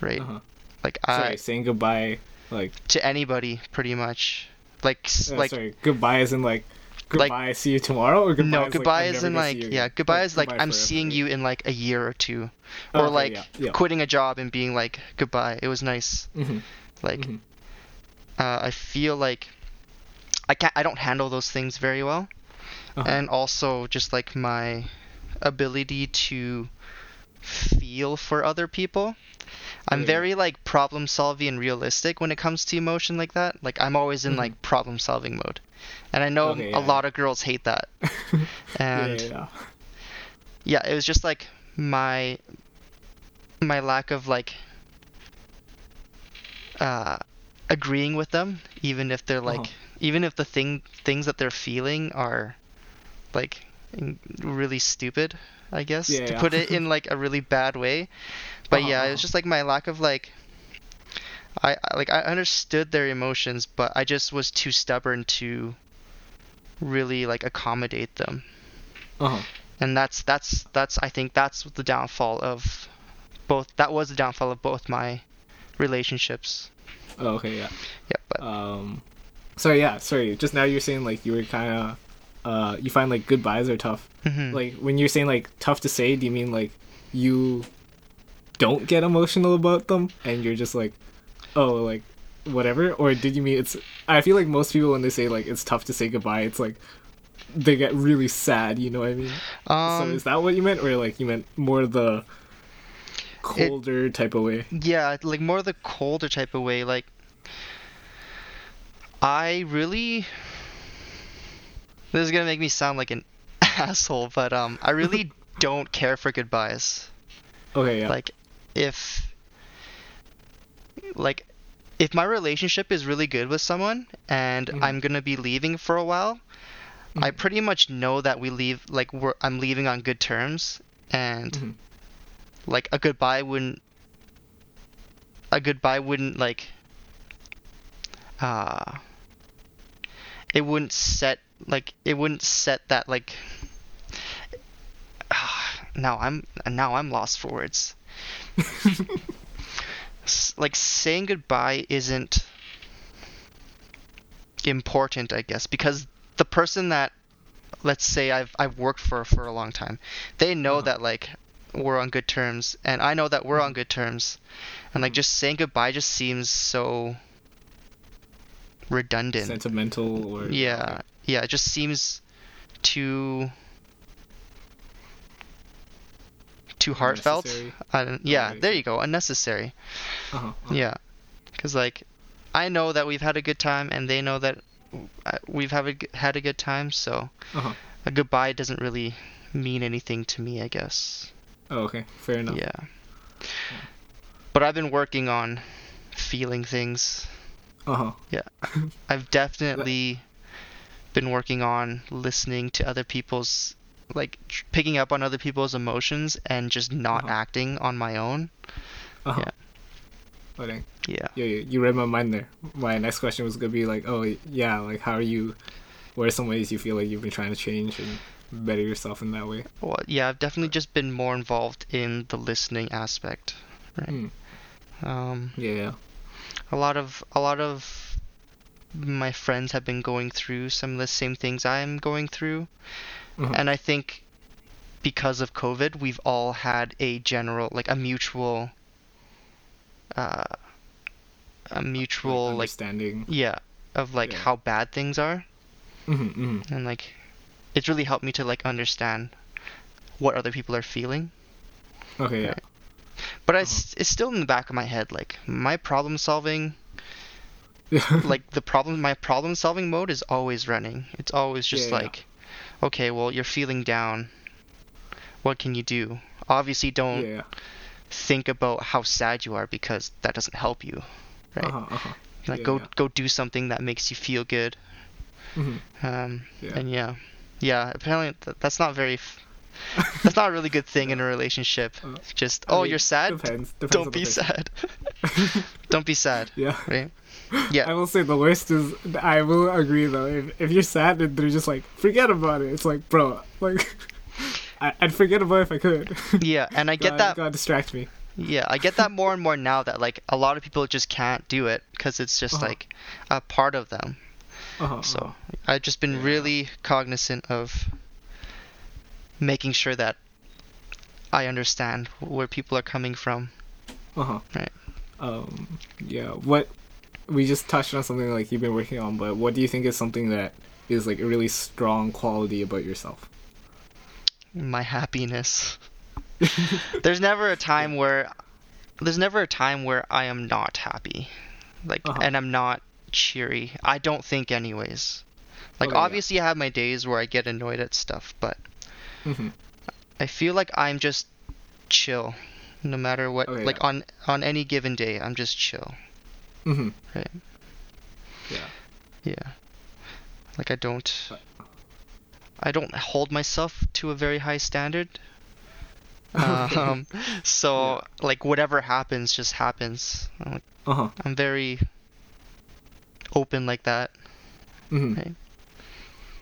Right? Uh-huh. Like Sorry, I saying goodbye, like, to anybody pretty much. Like uh, like sorry, goodbye is in like, Like- goodbye, see you tomorrow, or goodbye no, is, goodbye like, is in like yeah, goodbye is like goodbye I'm forever, seeing you in like a year or two. Oh, Or okay, like yeah, yeah. quitting a job and being like goodbye. It was nice. Mhm, Like mhm. uh, I feel like I can't I don't handle those things very well, Uh-huh. and also just like my ability to feel for other people. I'm Yeah. very like problem solving and realistic when it comes to emotion like that. Like I'm always in Mhm. like problem solving mode, and I know Okay, a lot of girls hate that. And yeah, yeah. yeah, it was just like my my lack of like uh agreeing with them even if they're like Uh-huh. even if the thing things that they're feeling are like really stupid, I guess, Yeah, to yeah. put it in like a really bad way. But Uh-huh, yeah, it uh-huh. was just like my lack of like I I- like I understood their emotions, but I just was too stubborn to really like accommodate them. Uh-huh. And that's that's that's I think that's the downfall of both that was the downfall of both my relationships. Oh, okay, yeah. Yeah, but Um, sorry, yeah, sorry. Just now you're saying like you were kind of, uh, you find like goodbyes are tough. mhm. Like when you're saying like tough to say, do you mean like you don't get emotional about them and you're just like, oh, like whatever? Or did you mean it's? I feel like most people when they say like it's tough to say goodbye, it's like they get really sad. You know what I mean? so um is that what you meant, or like you meant more the colder type of way? Yeah, like more the colder type of way. Like, I really. This is gonna make me sound like an asshole, but um, I really don't care for goodbyes. Okay, yeah. Like, if. Like, if my relationship is really good with someone and Mhm. I'm gonna be leaving for a while, I Mhm. pretty much know that we leave like we're I'm leaving on good terms and Mhm. like a goodbye wouldn't a goodbye wouldn't like uh it wouldn't set like it wouldn't set that like now I'm now I'm lost for words. S- like saying goodbye isn't important, I guess, because the person that let's say I've I've worked for for a long time, they know Uh-huh. that like we're on good terms, and I know that we're Mm-hmm. on good terms, and like just saying goodbye just seems so redundant. Sentimental or Yeah, yeah, it just seems too too heartfelt. I don't, yeah, there you go, unnecessary. Uh-huh, uh-huh. Yeah, because like I know that we've had a good time, and they know that uh, we've have a, had a good time. So Uh-huh. a goodbye doesn't really mean anything to me, I guess. Oh, okay. Fair enough. Yeah. But I've been working on feeling things. Uh-huh. Yeah. I've definitely been working on listening to other people's like tr- picking up on other people's emotions and just not Uh-huh. acting on my own. Uh-huh. Yeah. Oh, dang. Yeah. Yeah, yeah, you read my mind there. My next question was gonna be like, oh yeah, like how are you? What are some ways you feel like you've been trying to change and better yourself in that way? Well, yeah, I've definitely just been more involved in the listening aspect. Right. Hmm. Um, Yeah, yeah. A lot of a lot of my friends have been going through some of the same things I'm going through, Mhm. and I think because of COVID, we've all had a general, like a mutual, uh, a mutual like understanding. yeah of like Yeah. how bad things are, hmm hmm and like it's really helped me to like understand what other people are feeling. Okay, yeah. Right. But I it's still in the back of my head. Like my problem solving, like the problem, my problem solving mode is always running. It's always just Yeah, yeah. like, okay, well you're feeling down. What can you do? Obviously, don't yeah. think about how sad you are because that doesn't help you. Right? Uh-huh, uh-huh. Like yeah, go yeah. go do something that makes you feel good. hmm Um, Yeah. and yeah, yeah. Apparently, th- that's not very. F- that's not a really good thing in a relationship. Uh, Just I oh, mean, you're sad. Depends. depends Don't be sad. Don't be sad. Yeah. Right? Yeah. I will say the worst is I will agree though. If if you're sad and they're just like forget about it, it's like bro, like I, I'd forget about it if I could. Yeah, and I get God, that. God distract me. Yeah, I get that more and more now that like a lot of people just can't do it because it's just Uh-huh. like a part of them. Uh-huh, So uh-huh. I've just been Yeah. really cognizant of making sure that I understand where people are coming from. Uh-huh. Right. Um yeah, what we just touched on something like you've been working on, but what do you think is something that is like a really strong quality about yourself? My happiness. there's never a time where there's never a time where I am not happy. Like Uh-huh. and I'm not cheery. I don't think anyways. Like Okay, yeah. obviously I have my days where I get annoyed at stuff, but hmm I feel like I'm just chill no matter what like yeah. on on any given day I'm just chill. Mm-hmm. Right. Yeah. Yeah. Like I don't I don't hold myself to a very high standard. um, so like whatever happens, just happens. I'm, like, Uh huh. I'm very open like that. hmm Right.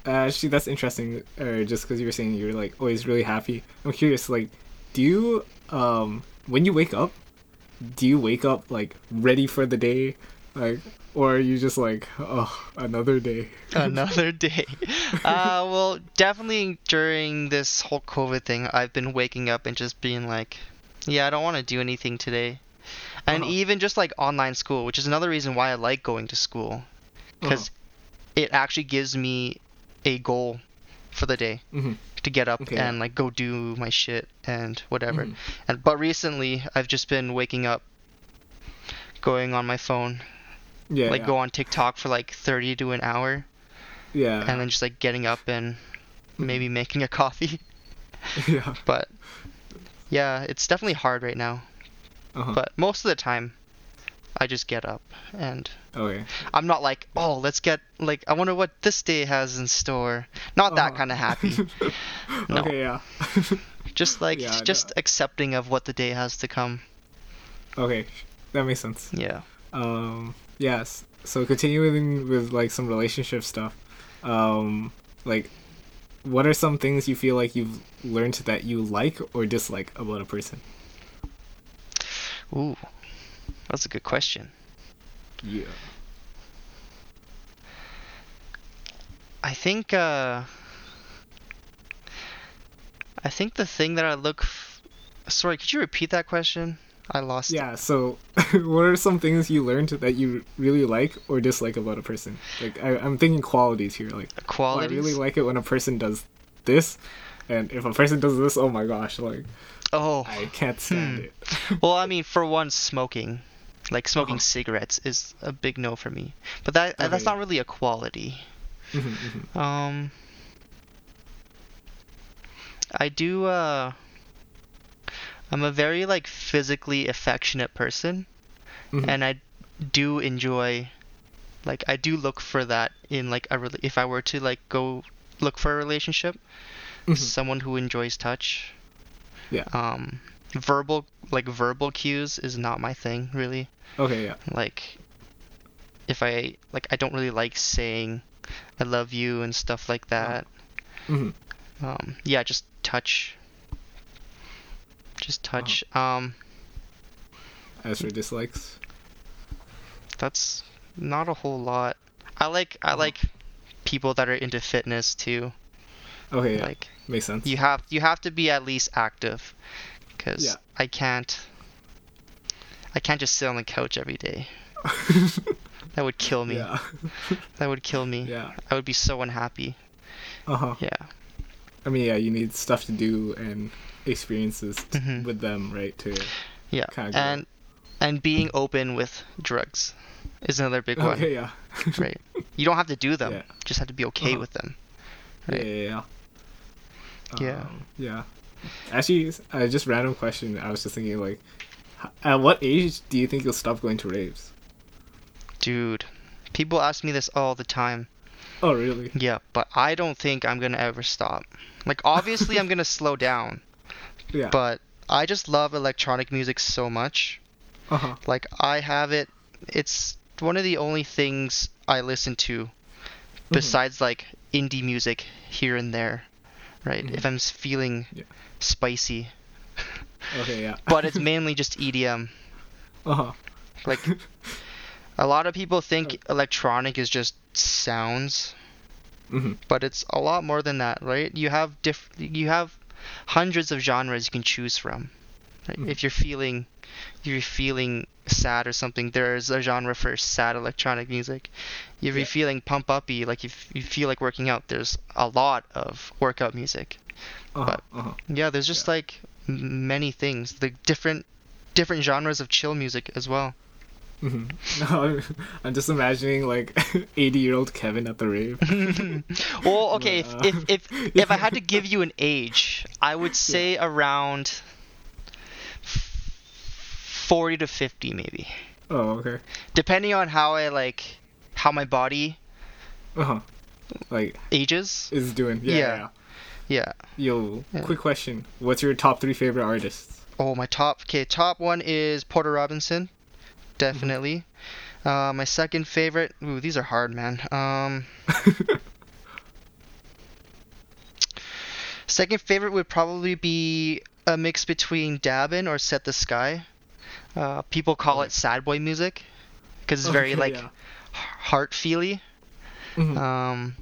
Uh, actually, that's interesting. Uh, just because you were saying you're like always really happy. I'm curious. Like, do you um when you wake up, do you wake up like ready for the day, like, or are you just like oh another day? Another day. Uh, well, definitely during this whole COVID thing, I've been waking up and just being like, yeah, I don't want to do anything today. And Uh-huh. even just like online school, which is another reason why I like going to school, because it actually gives me a goal for the day hmm to get up Okay. and like go do my shit and whatever. Mhm. And but recently, I've just been waking up, going on my phone, Yeah. like yeah. go on TikTok for like 30 to an hour Yeah. and then just like getting up and Mhm. maybe making a coffee. yeah. But yeah, it's definitely hard right now. Uh-huh. But most of the time, I just get up and okay. I'm not like, oh, let's get like I wonder what this day has in store. Not that Uh-huh. kind of happy. No. Okay. Yeah. Just like Yeah, just accepting of what the day has to come. okay. That makes sense. Yeah. Um. Yes. So continuing with like some relationship stuff. Um. Like, what are some things you feel like you've learned that you like or dislike about a person? Ooh, that's a good question. Yeah. I think uh I think the thing that I look f- Sorry, could you repeat that question? I lost it. Yeah. So, what are some things you learned that you really like or dislike about a person? Like, I, I'm thinking qualities here. Like, oh, I really like it when a person does this, and if a person does this, oh my gosh, like oh. I can't stand Hmm. it. well, I mean, for one, smoking, like smoking Uh-huh. cigarettes, is a big no for me. But that Okay, that's not really a quality. Mhm, mhm. Um, I do. Uh, I'm a very like physically affectionate person, Mhm. and I do enjoy. Like I do look for that in like a rela- if I were to like go look for a relationship, someone who enjoys touch. Yeah. Um, verbal like verbal cues is not my thing really. Okay. Yeah. Like if I like I don't really like saying I love you and stuff like that. Mhm. Um, yeah, just touch. Just touch. Um, As for dislikes. that's not a whole lot. I like I Uh-huh. like people that are into fitness too. Okay. Yeah. Like Makes sense. you have you have to be at least active, because Yeah. I can't. I can't just sit on the couch every day. That would kill me. yeah. That would kill me. yeah. I would be so unhappy. Uh huh. Yeah. I mean, yeah, you need stuff to do and experiences t- Mhm. with them, right? To Yeah. Kinda and and being open with drugs is another big one. okay, yeah. Right. You don't have to do them. Yeah. Just have to be okay Uh-huh. with them. Yeah, Right. yeah, yeah. Yeah. Um, yeah. Actually, just random question. I was just thinking, like, at what age do you think you'll stop going to raves? Dude, people ask me this all the time. Oh, really? Yeah, but I don't think I'm gonna ever stop. Like obviously I'm gonna slow down, Yeah. but I just love electronic music so much. uh huh. Like I have it it's one of the only things I listen to Mm-hmm. besides like indie music here and there. Right? Mhm. If I'm feeling Yeah. spicy. Okay, yeah. But it's mainly just EDM. uh huh. Like a lot of people think electronic is just sounds, mm-hmm. but it's a lot more than that, right? You have diff you have hundreds of genres you can choose from. Right? Mhm. If you're feeling you're feeling sad or something, there's a genre for sad electronic music. If you're Yeah. feeling pump uppy, like if you feel like working out, there's a lot of workout music. Uh huh. But- Uh huh. Yeah, there's just like many things, the different different genres of chill music as well. hmm No, I'm just imagining like 80 year old Kevin at the rave. well, okay, if, if if if I had to give you an age, I would say around forty to fifty, maybe, Oh, okay. depending on how I like how my body Uh huh. like Ages? is doing. Yeah. Yeah. yeah. Yeah. Yo, Yeah. quick question. What's your top three favorite artists? Oh, my top. Okay, top one is Porter Robinson, definitely. Uh, my second favorite. Ooh, these are hard, man. Um, second favorite would probably be a mix between Dabin or Said the Sky. Uh, people call it sad boy music because it's very Okay, like yeah. heart feely. Mhm. Um,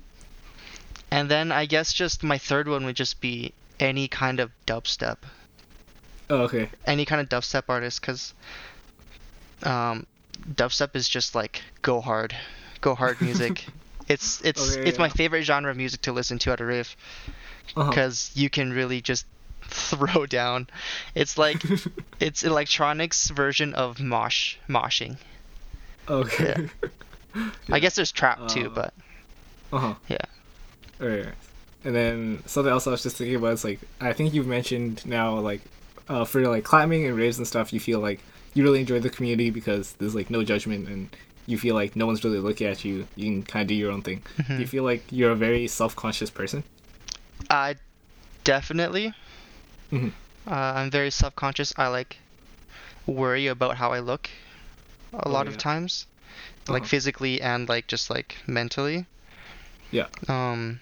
and then I guess just my third one would just be any kind of dubstep oh, okay. any kind of dubstep artist because um, dubstep is just like go hard, go hard music. it's it's Okay, it's my favorite genre of music to listen to at a rave Uh-huh. because you can really just throw down. It's like it's electronics version of mosh moshing. okay. I guess there's trap too, Uh, but Uh huh. Yeah. Alright. And then something else I was just thinking about is like I think you've mentioned now like uh, for like climbing and raves and stuff you feel like you really enjoy the community because there's like no judgment and you feel like no one's really looking at you. You can kind of do your own thing. Do you Mhm. feel like you're a very self-conscious person? I definitely. Mhm. Uh, I'm very self-conscious. I like worry about how I look a Oh, lot of times, like Uh-huh. physically and like just like mentally. Yeah. Um.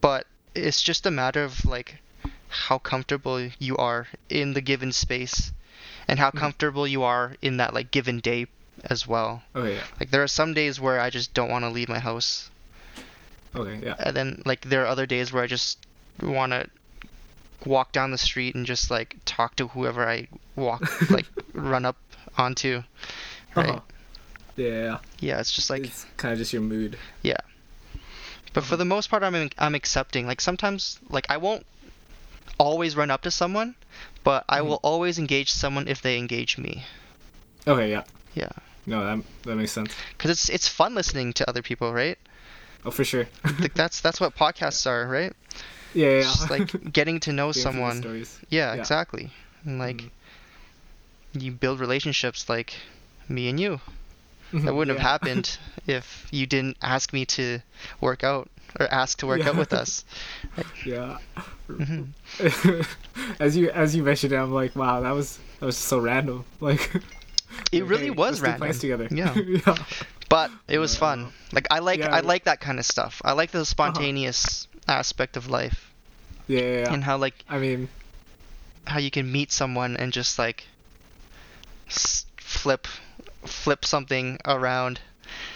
But it's just a matter of like how comfortable you are in the given space, and how Mhm. comfortable you are in that like given day as well. Okay, yeah. Like there are some days where I just don't want to leave my house Okay, yeah. and then like there are other days where I just want to walk down the street and just like talk to whoever I walk like run up onto right Uh-huh. Yeah, yeah. it's just like it's kind of just your mood. Yeah. But for the most part I'm I'm accepting like sometimes like I won't always run up to someone but I Mhm. will always engage someone if they engage me Okay, yeah. Yeah. No, that that makes sense. cuz it's it's fun listening to other people right Oh, for sure. like that's that's what podcasts are right yeah, yeah. it's just like getting to know Getting to the someone. Yeah, Yeah. exactly. And like Mhm. you build relationships like me and you. That Mhm, wouldn't yeah. have happened if you didn't ask me to work out or ask to work out with us. Yeah. Mhm. as you as you mentioned it, I'm like, wow, that was that was so random. Like It really hey, was random. together. Yeah. yeah. But it was Yeah. fun. Like I like Yeah, I like that kind of stuff. I like the spontaneous aspect of life Yeah, yeah, yeah. and how like I mean, how you can meet someone and just like s- flip flip something around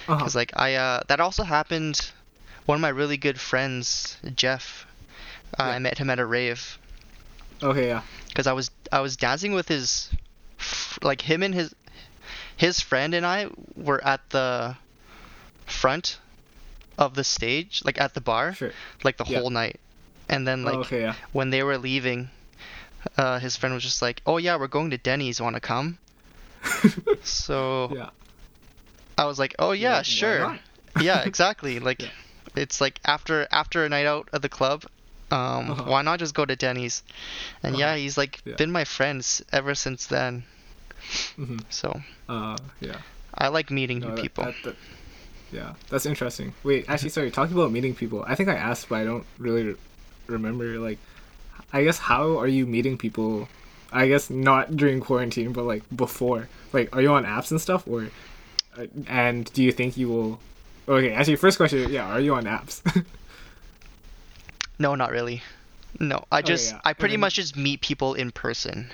Because like I uh that also happened. One of my really good friends, Jeff, uh, Yeah. I met him at a rave okay, yeah. because I was I was dancing with his like him and his his friend and I were at the front of the stage, like at the bar, Sure. like the Yeah. whole night. And then like oh, okay, yeah. when they were leaving, uh, his friend was just like, "Oh yeah, we're going to Denny's. Want to come?" So yeah. I was like, "Oh yeah, Why sure." yeah, exactly. Like Yeah. it's like after after a night out at the club, um, Uh-huh. why not just go to Denny's? And yeah, Uh-huh. he's like Yeah. been my friends ever since then. hmm So Uh, yeah. I like meeting No, new that- people. that- that- yeah, that's interesting. Wait, actually, sorry. Talking about meeting people, I think I asked, but I don't really re- remember. Like, I guess how are you meeting people? I guess not during quarantine, but like before. Like, are you on apps and stuff, or uh, and do you think you will? Okay, actually, first question. Yeah, are you on apps? No, not really. No, I just Oh, yeah. I pretty then- much just meet people in person.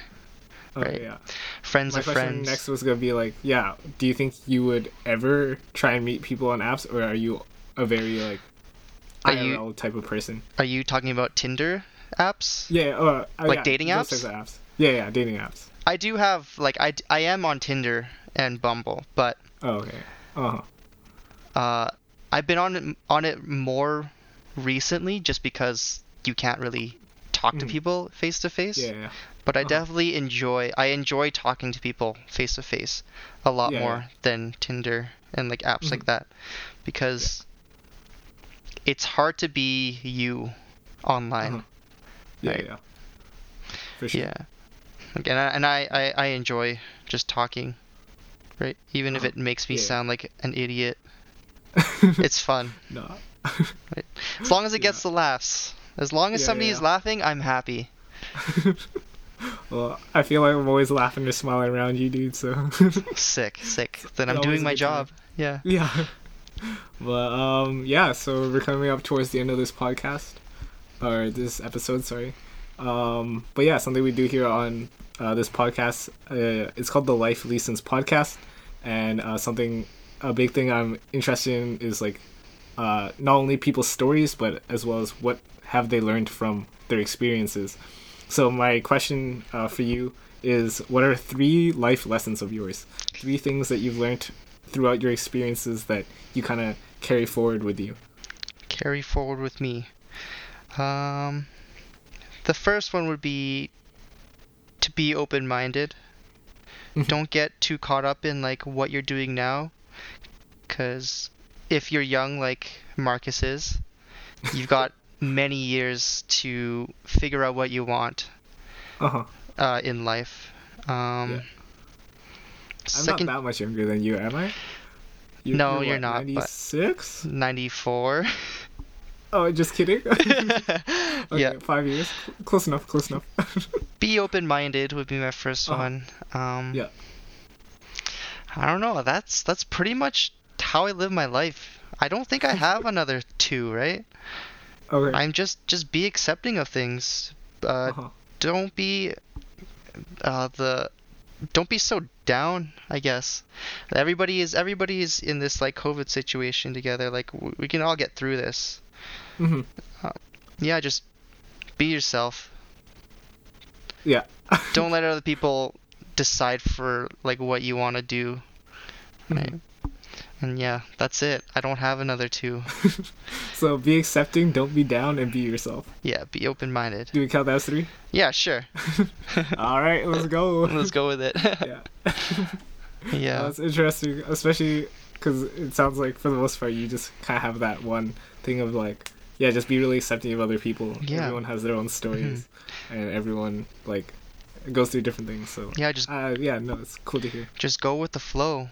Okay, Right. yeah. Friends My of question friends. next was gonna be like, yeah, do you think you would ever try and meet people on apps, or are you a very like Are you- type of person? Are you talking about Tinder apps? Yeah, uh, uh, Like yeah, dating those apps? types of apps. Yeah, yeah, dating apps. I do have like I, I am on Tinder and Bumble, but Oh, okay. Uh huh. uh, I've been on it, on it more recently just because you can't really talk to Mhm. people face to face. Yeah, yeah. But I Uh-huh. definitely enjoy I enjoy talking to people face to face a lot Yeah, more yeah. than Tinder and like apps like Mhm. that because it's hard to be you online. Uh-huh. Yeah, Right. yeah. For sure. Yeah. Like, and I, and I, I, I enjoy just talking, right? Even if it makes me Yeah. sound like an idiot. It's fun. no. As long as it Yeah. gets the laughs. As long as Yeah, somebody yeah. is laughing, I'm happy. well, I feel like I'm always laughing or smiling around you, dude. So Sick, sick. Then I'm doing my good time. job. Yeah. yeah. But um, yeah. So we're coming up towards the end of this podcast, or this episode. Sorry. Um, but yeah, something we do here on uh, this podcast. Uh, it's called the Life Lessons Podcast, and uh, something a big thing I'm interested in is like uh, not only people's stories, but as well as what have they learned from their experiences. So my question uh, for you is: What are three life lessons of yours? Three things that you've learned throughout your experiences that you kind of carry forward with you. Carry forward with me. Um, the first one would be to be open-minded. Mhm. Don't get too caught up in like what you're doing now, because if you're young like Marcus is, you've got many years to figure out what you want Uh huh. uh, in life. Um, Yeah. I'm second, not that much younger than you, am I? You, No, you're not, but- Ninety six. 94. Oh, just kidding. okay, yeah. five years. Close enough. Close enough. Be open-minded would be my 1st Uh-huh. one. Um, Yeah. I don't know. That's that's pretty much how I live my life. I don't think I have another two, right? Okay. I'm just just be accepting of things. Uh, uh-huh. don't be uh, the don't be so down. I guess everybody is everybody is in this like COVID situation together. Like w- we can all get through this. hmm Yeah, just be yourself. Yeah. Don't let other people decide for like what you want to do. Right. And yeah, that's it. I don't have another two. So be accepting, don't be down, and be yourself. Yeah, be open-minded. Do we count that as three? Yeah, sure. All right, let's go. Let's go with it. yeah. yeah. That's interesting, especially because it sounds like for the most part you just kind of have that one thing of like, yeah, just be really accepting of other people. Yeah. Everyone has their own stories, and everyone like goes through different things. So Yeah, just uh, yeah, no, it's cool to hear. just go with the flow.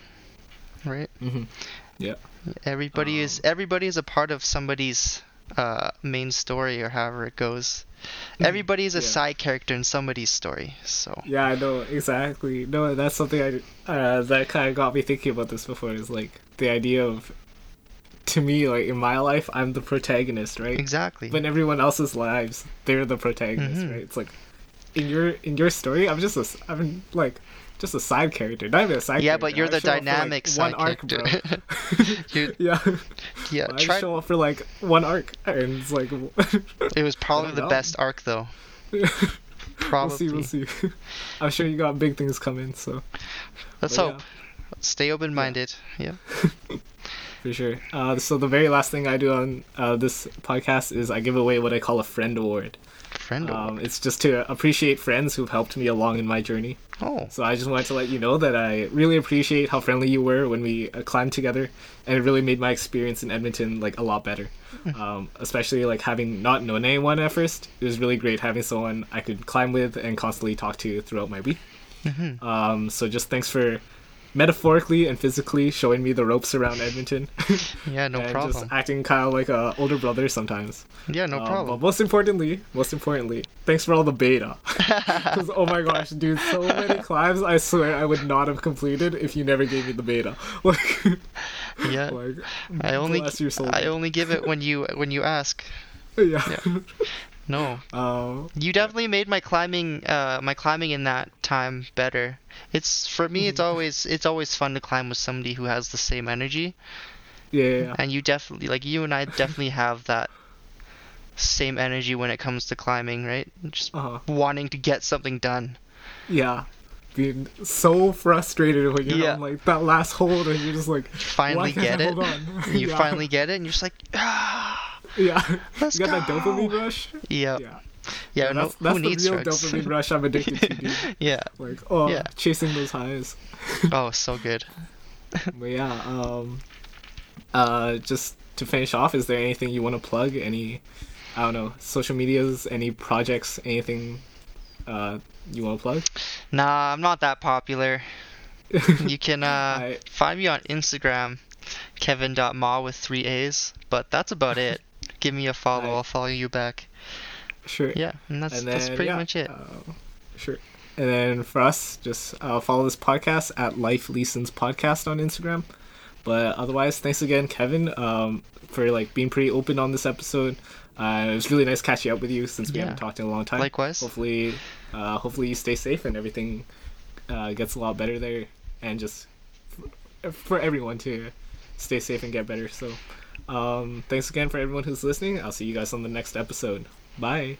Right? Mm-hmm. Yeah. Everybody is Um, everybody is a part of somebody's uh main story or however it goes. Everybody is a Yeah. side character in somebody's story. So Yeah, I know exactly. No, that's something I uh, that kind of got me thinking about this before. Is like the idea of, to me, like in my life, I'm the protagonist, right? exactly. But in everyone else's lives, they're the protagonist, Mhm. right? It's like in your in your story, I'm just a I'm like just a side character, not even a side. Character. Yeah, character. but you're I the for, like, dynamic one side arc, bro. character. Yeah, yeah, I try. show up for like one arc, and it's like It was probably the know. best arc though. probably. we'll see, we'll see. I'm sure you got big things coming, so Let's but hope. Stay open-minded. Yeah. for sure. Uh, so the very last thing I do on uh, this podcast is I give away what I call a friend award. Friend. Um, it's just to appreciate friends who've helped me along in my journey. oh. So I just wanted to let you know that I really appreciate how friendly you were when we uh, climbed together, and it really made my experience in Edmonton like a lot better. Um, especially like having not known anyone at first, it was really great having someone I could climb with and constantly talk to throughout my week. Mhm. Um, so just thanks for metaphorically and physically showing me the ropes around Edmonton. Yeah, no and problem. just acting kind of like a older brother sometimes. Yeah, no Um, problem. But most importantly, most importantly, thanks for all the beta. Because oh my gosh, dude, so many climbs I swear I would not have completed if you never gave me the beta. Like, yeah. like I only your soul. I only give it when you when you ask. yeah. No. Um, You definitely made my climbing uh my climbing in that time better. It's for me it's always it's always fun to climb with somebody who has the same energy yeah, yeah, yeah. and you definitely like you and I definitely have that same energy when it comes to climbing, right? Just Uh-huh. wanting to get something done. Yeah. Being so frustrated when you're Yeah. on like that last hold and you're just like, finally get it. You yeah. finally get it and you're just like ah Yeah. Let's you got that go. dopamine rush? yeah. Yeah. Yeah, no, that's that's who the real drugs? dopamine rush I'm addicted to, dude. yeah. Like, oh, Yeah. chasing those highs. Oh, so good. But yeah, um, uh, just to finish off, is there anything you want to plug? Any, I don't know, social medias, any projects, anything, uh, you want to plug? Nah, I'm not that popular. You can uh, I- find me on Instagram, Kevin.ma with three A's, but that's about it. Give me a follow, Right. I'll follow you back. Sure. Yeah, and that's And that's pretty yeah, much it. uh, sure. And then for us, just uh, follow this podcast at Life Lessons podcast on Instagram. But otherwise, thanks again, Kevin, um, for like being pretty open on this episode. Uh, it was really nice catching up with you since we Yeah. haven't talked in a long time. Likewise. Hopefully, uh, hopefully you stay safe and everything uh, gets a lot better there, and just for, for everyone to stay safe and get better. So, um, thanks again for everyone who's listening. I'll see you guys on the next episode. Bye.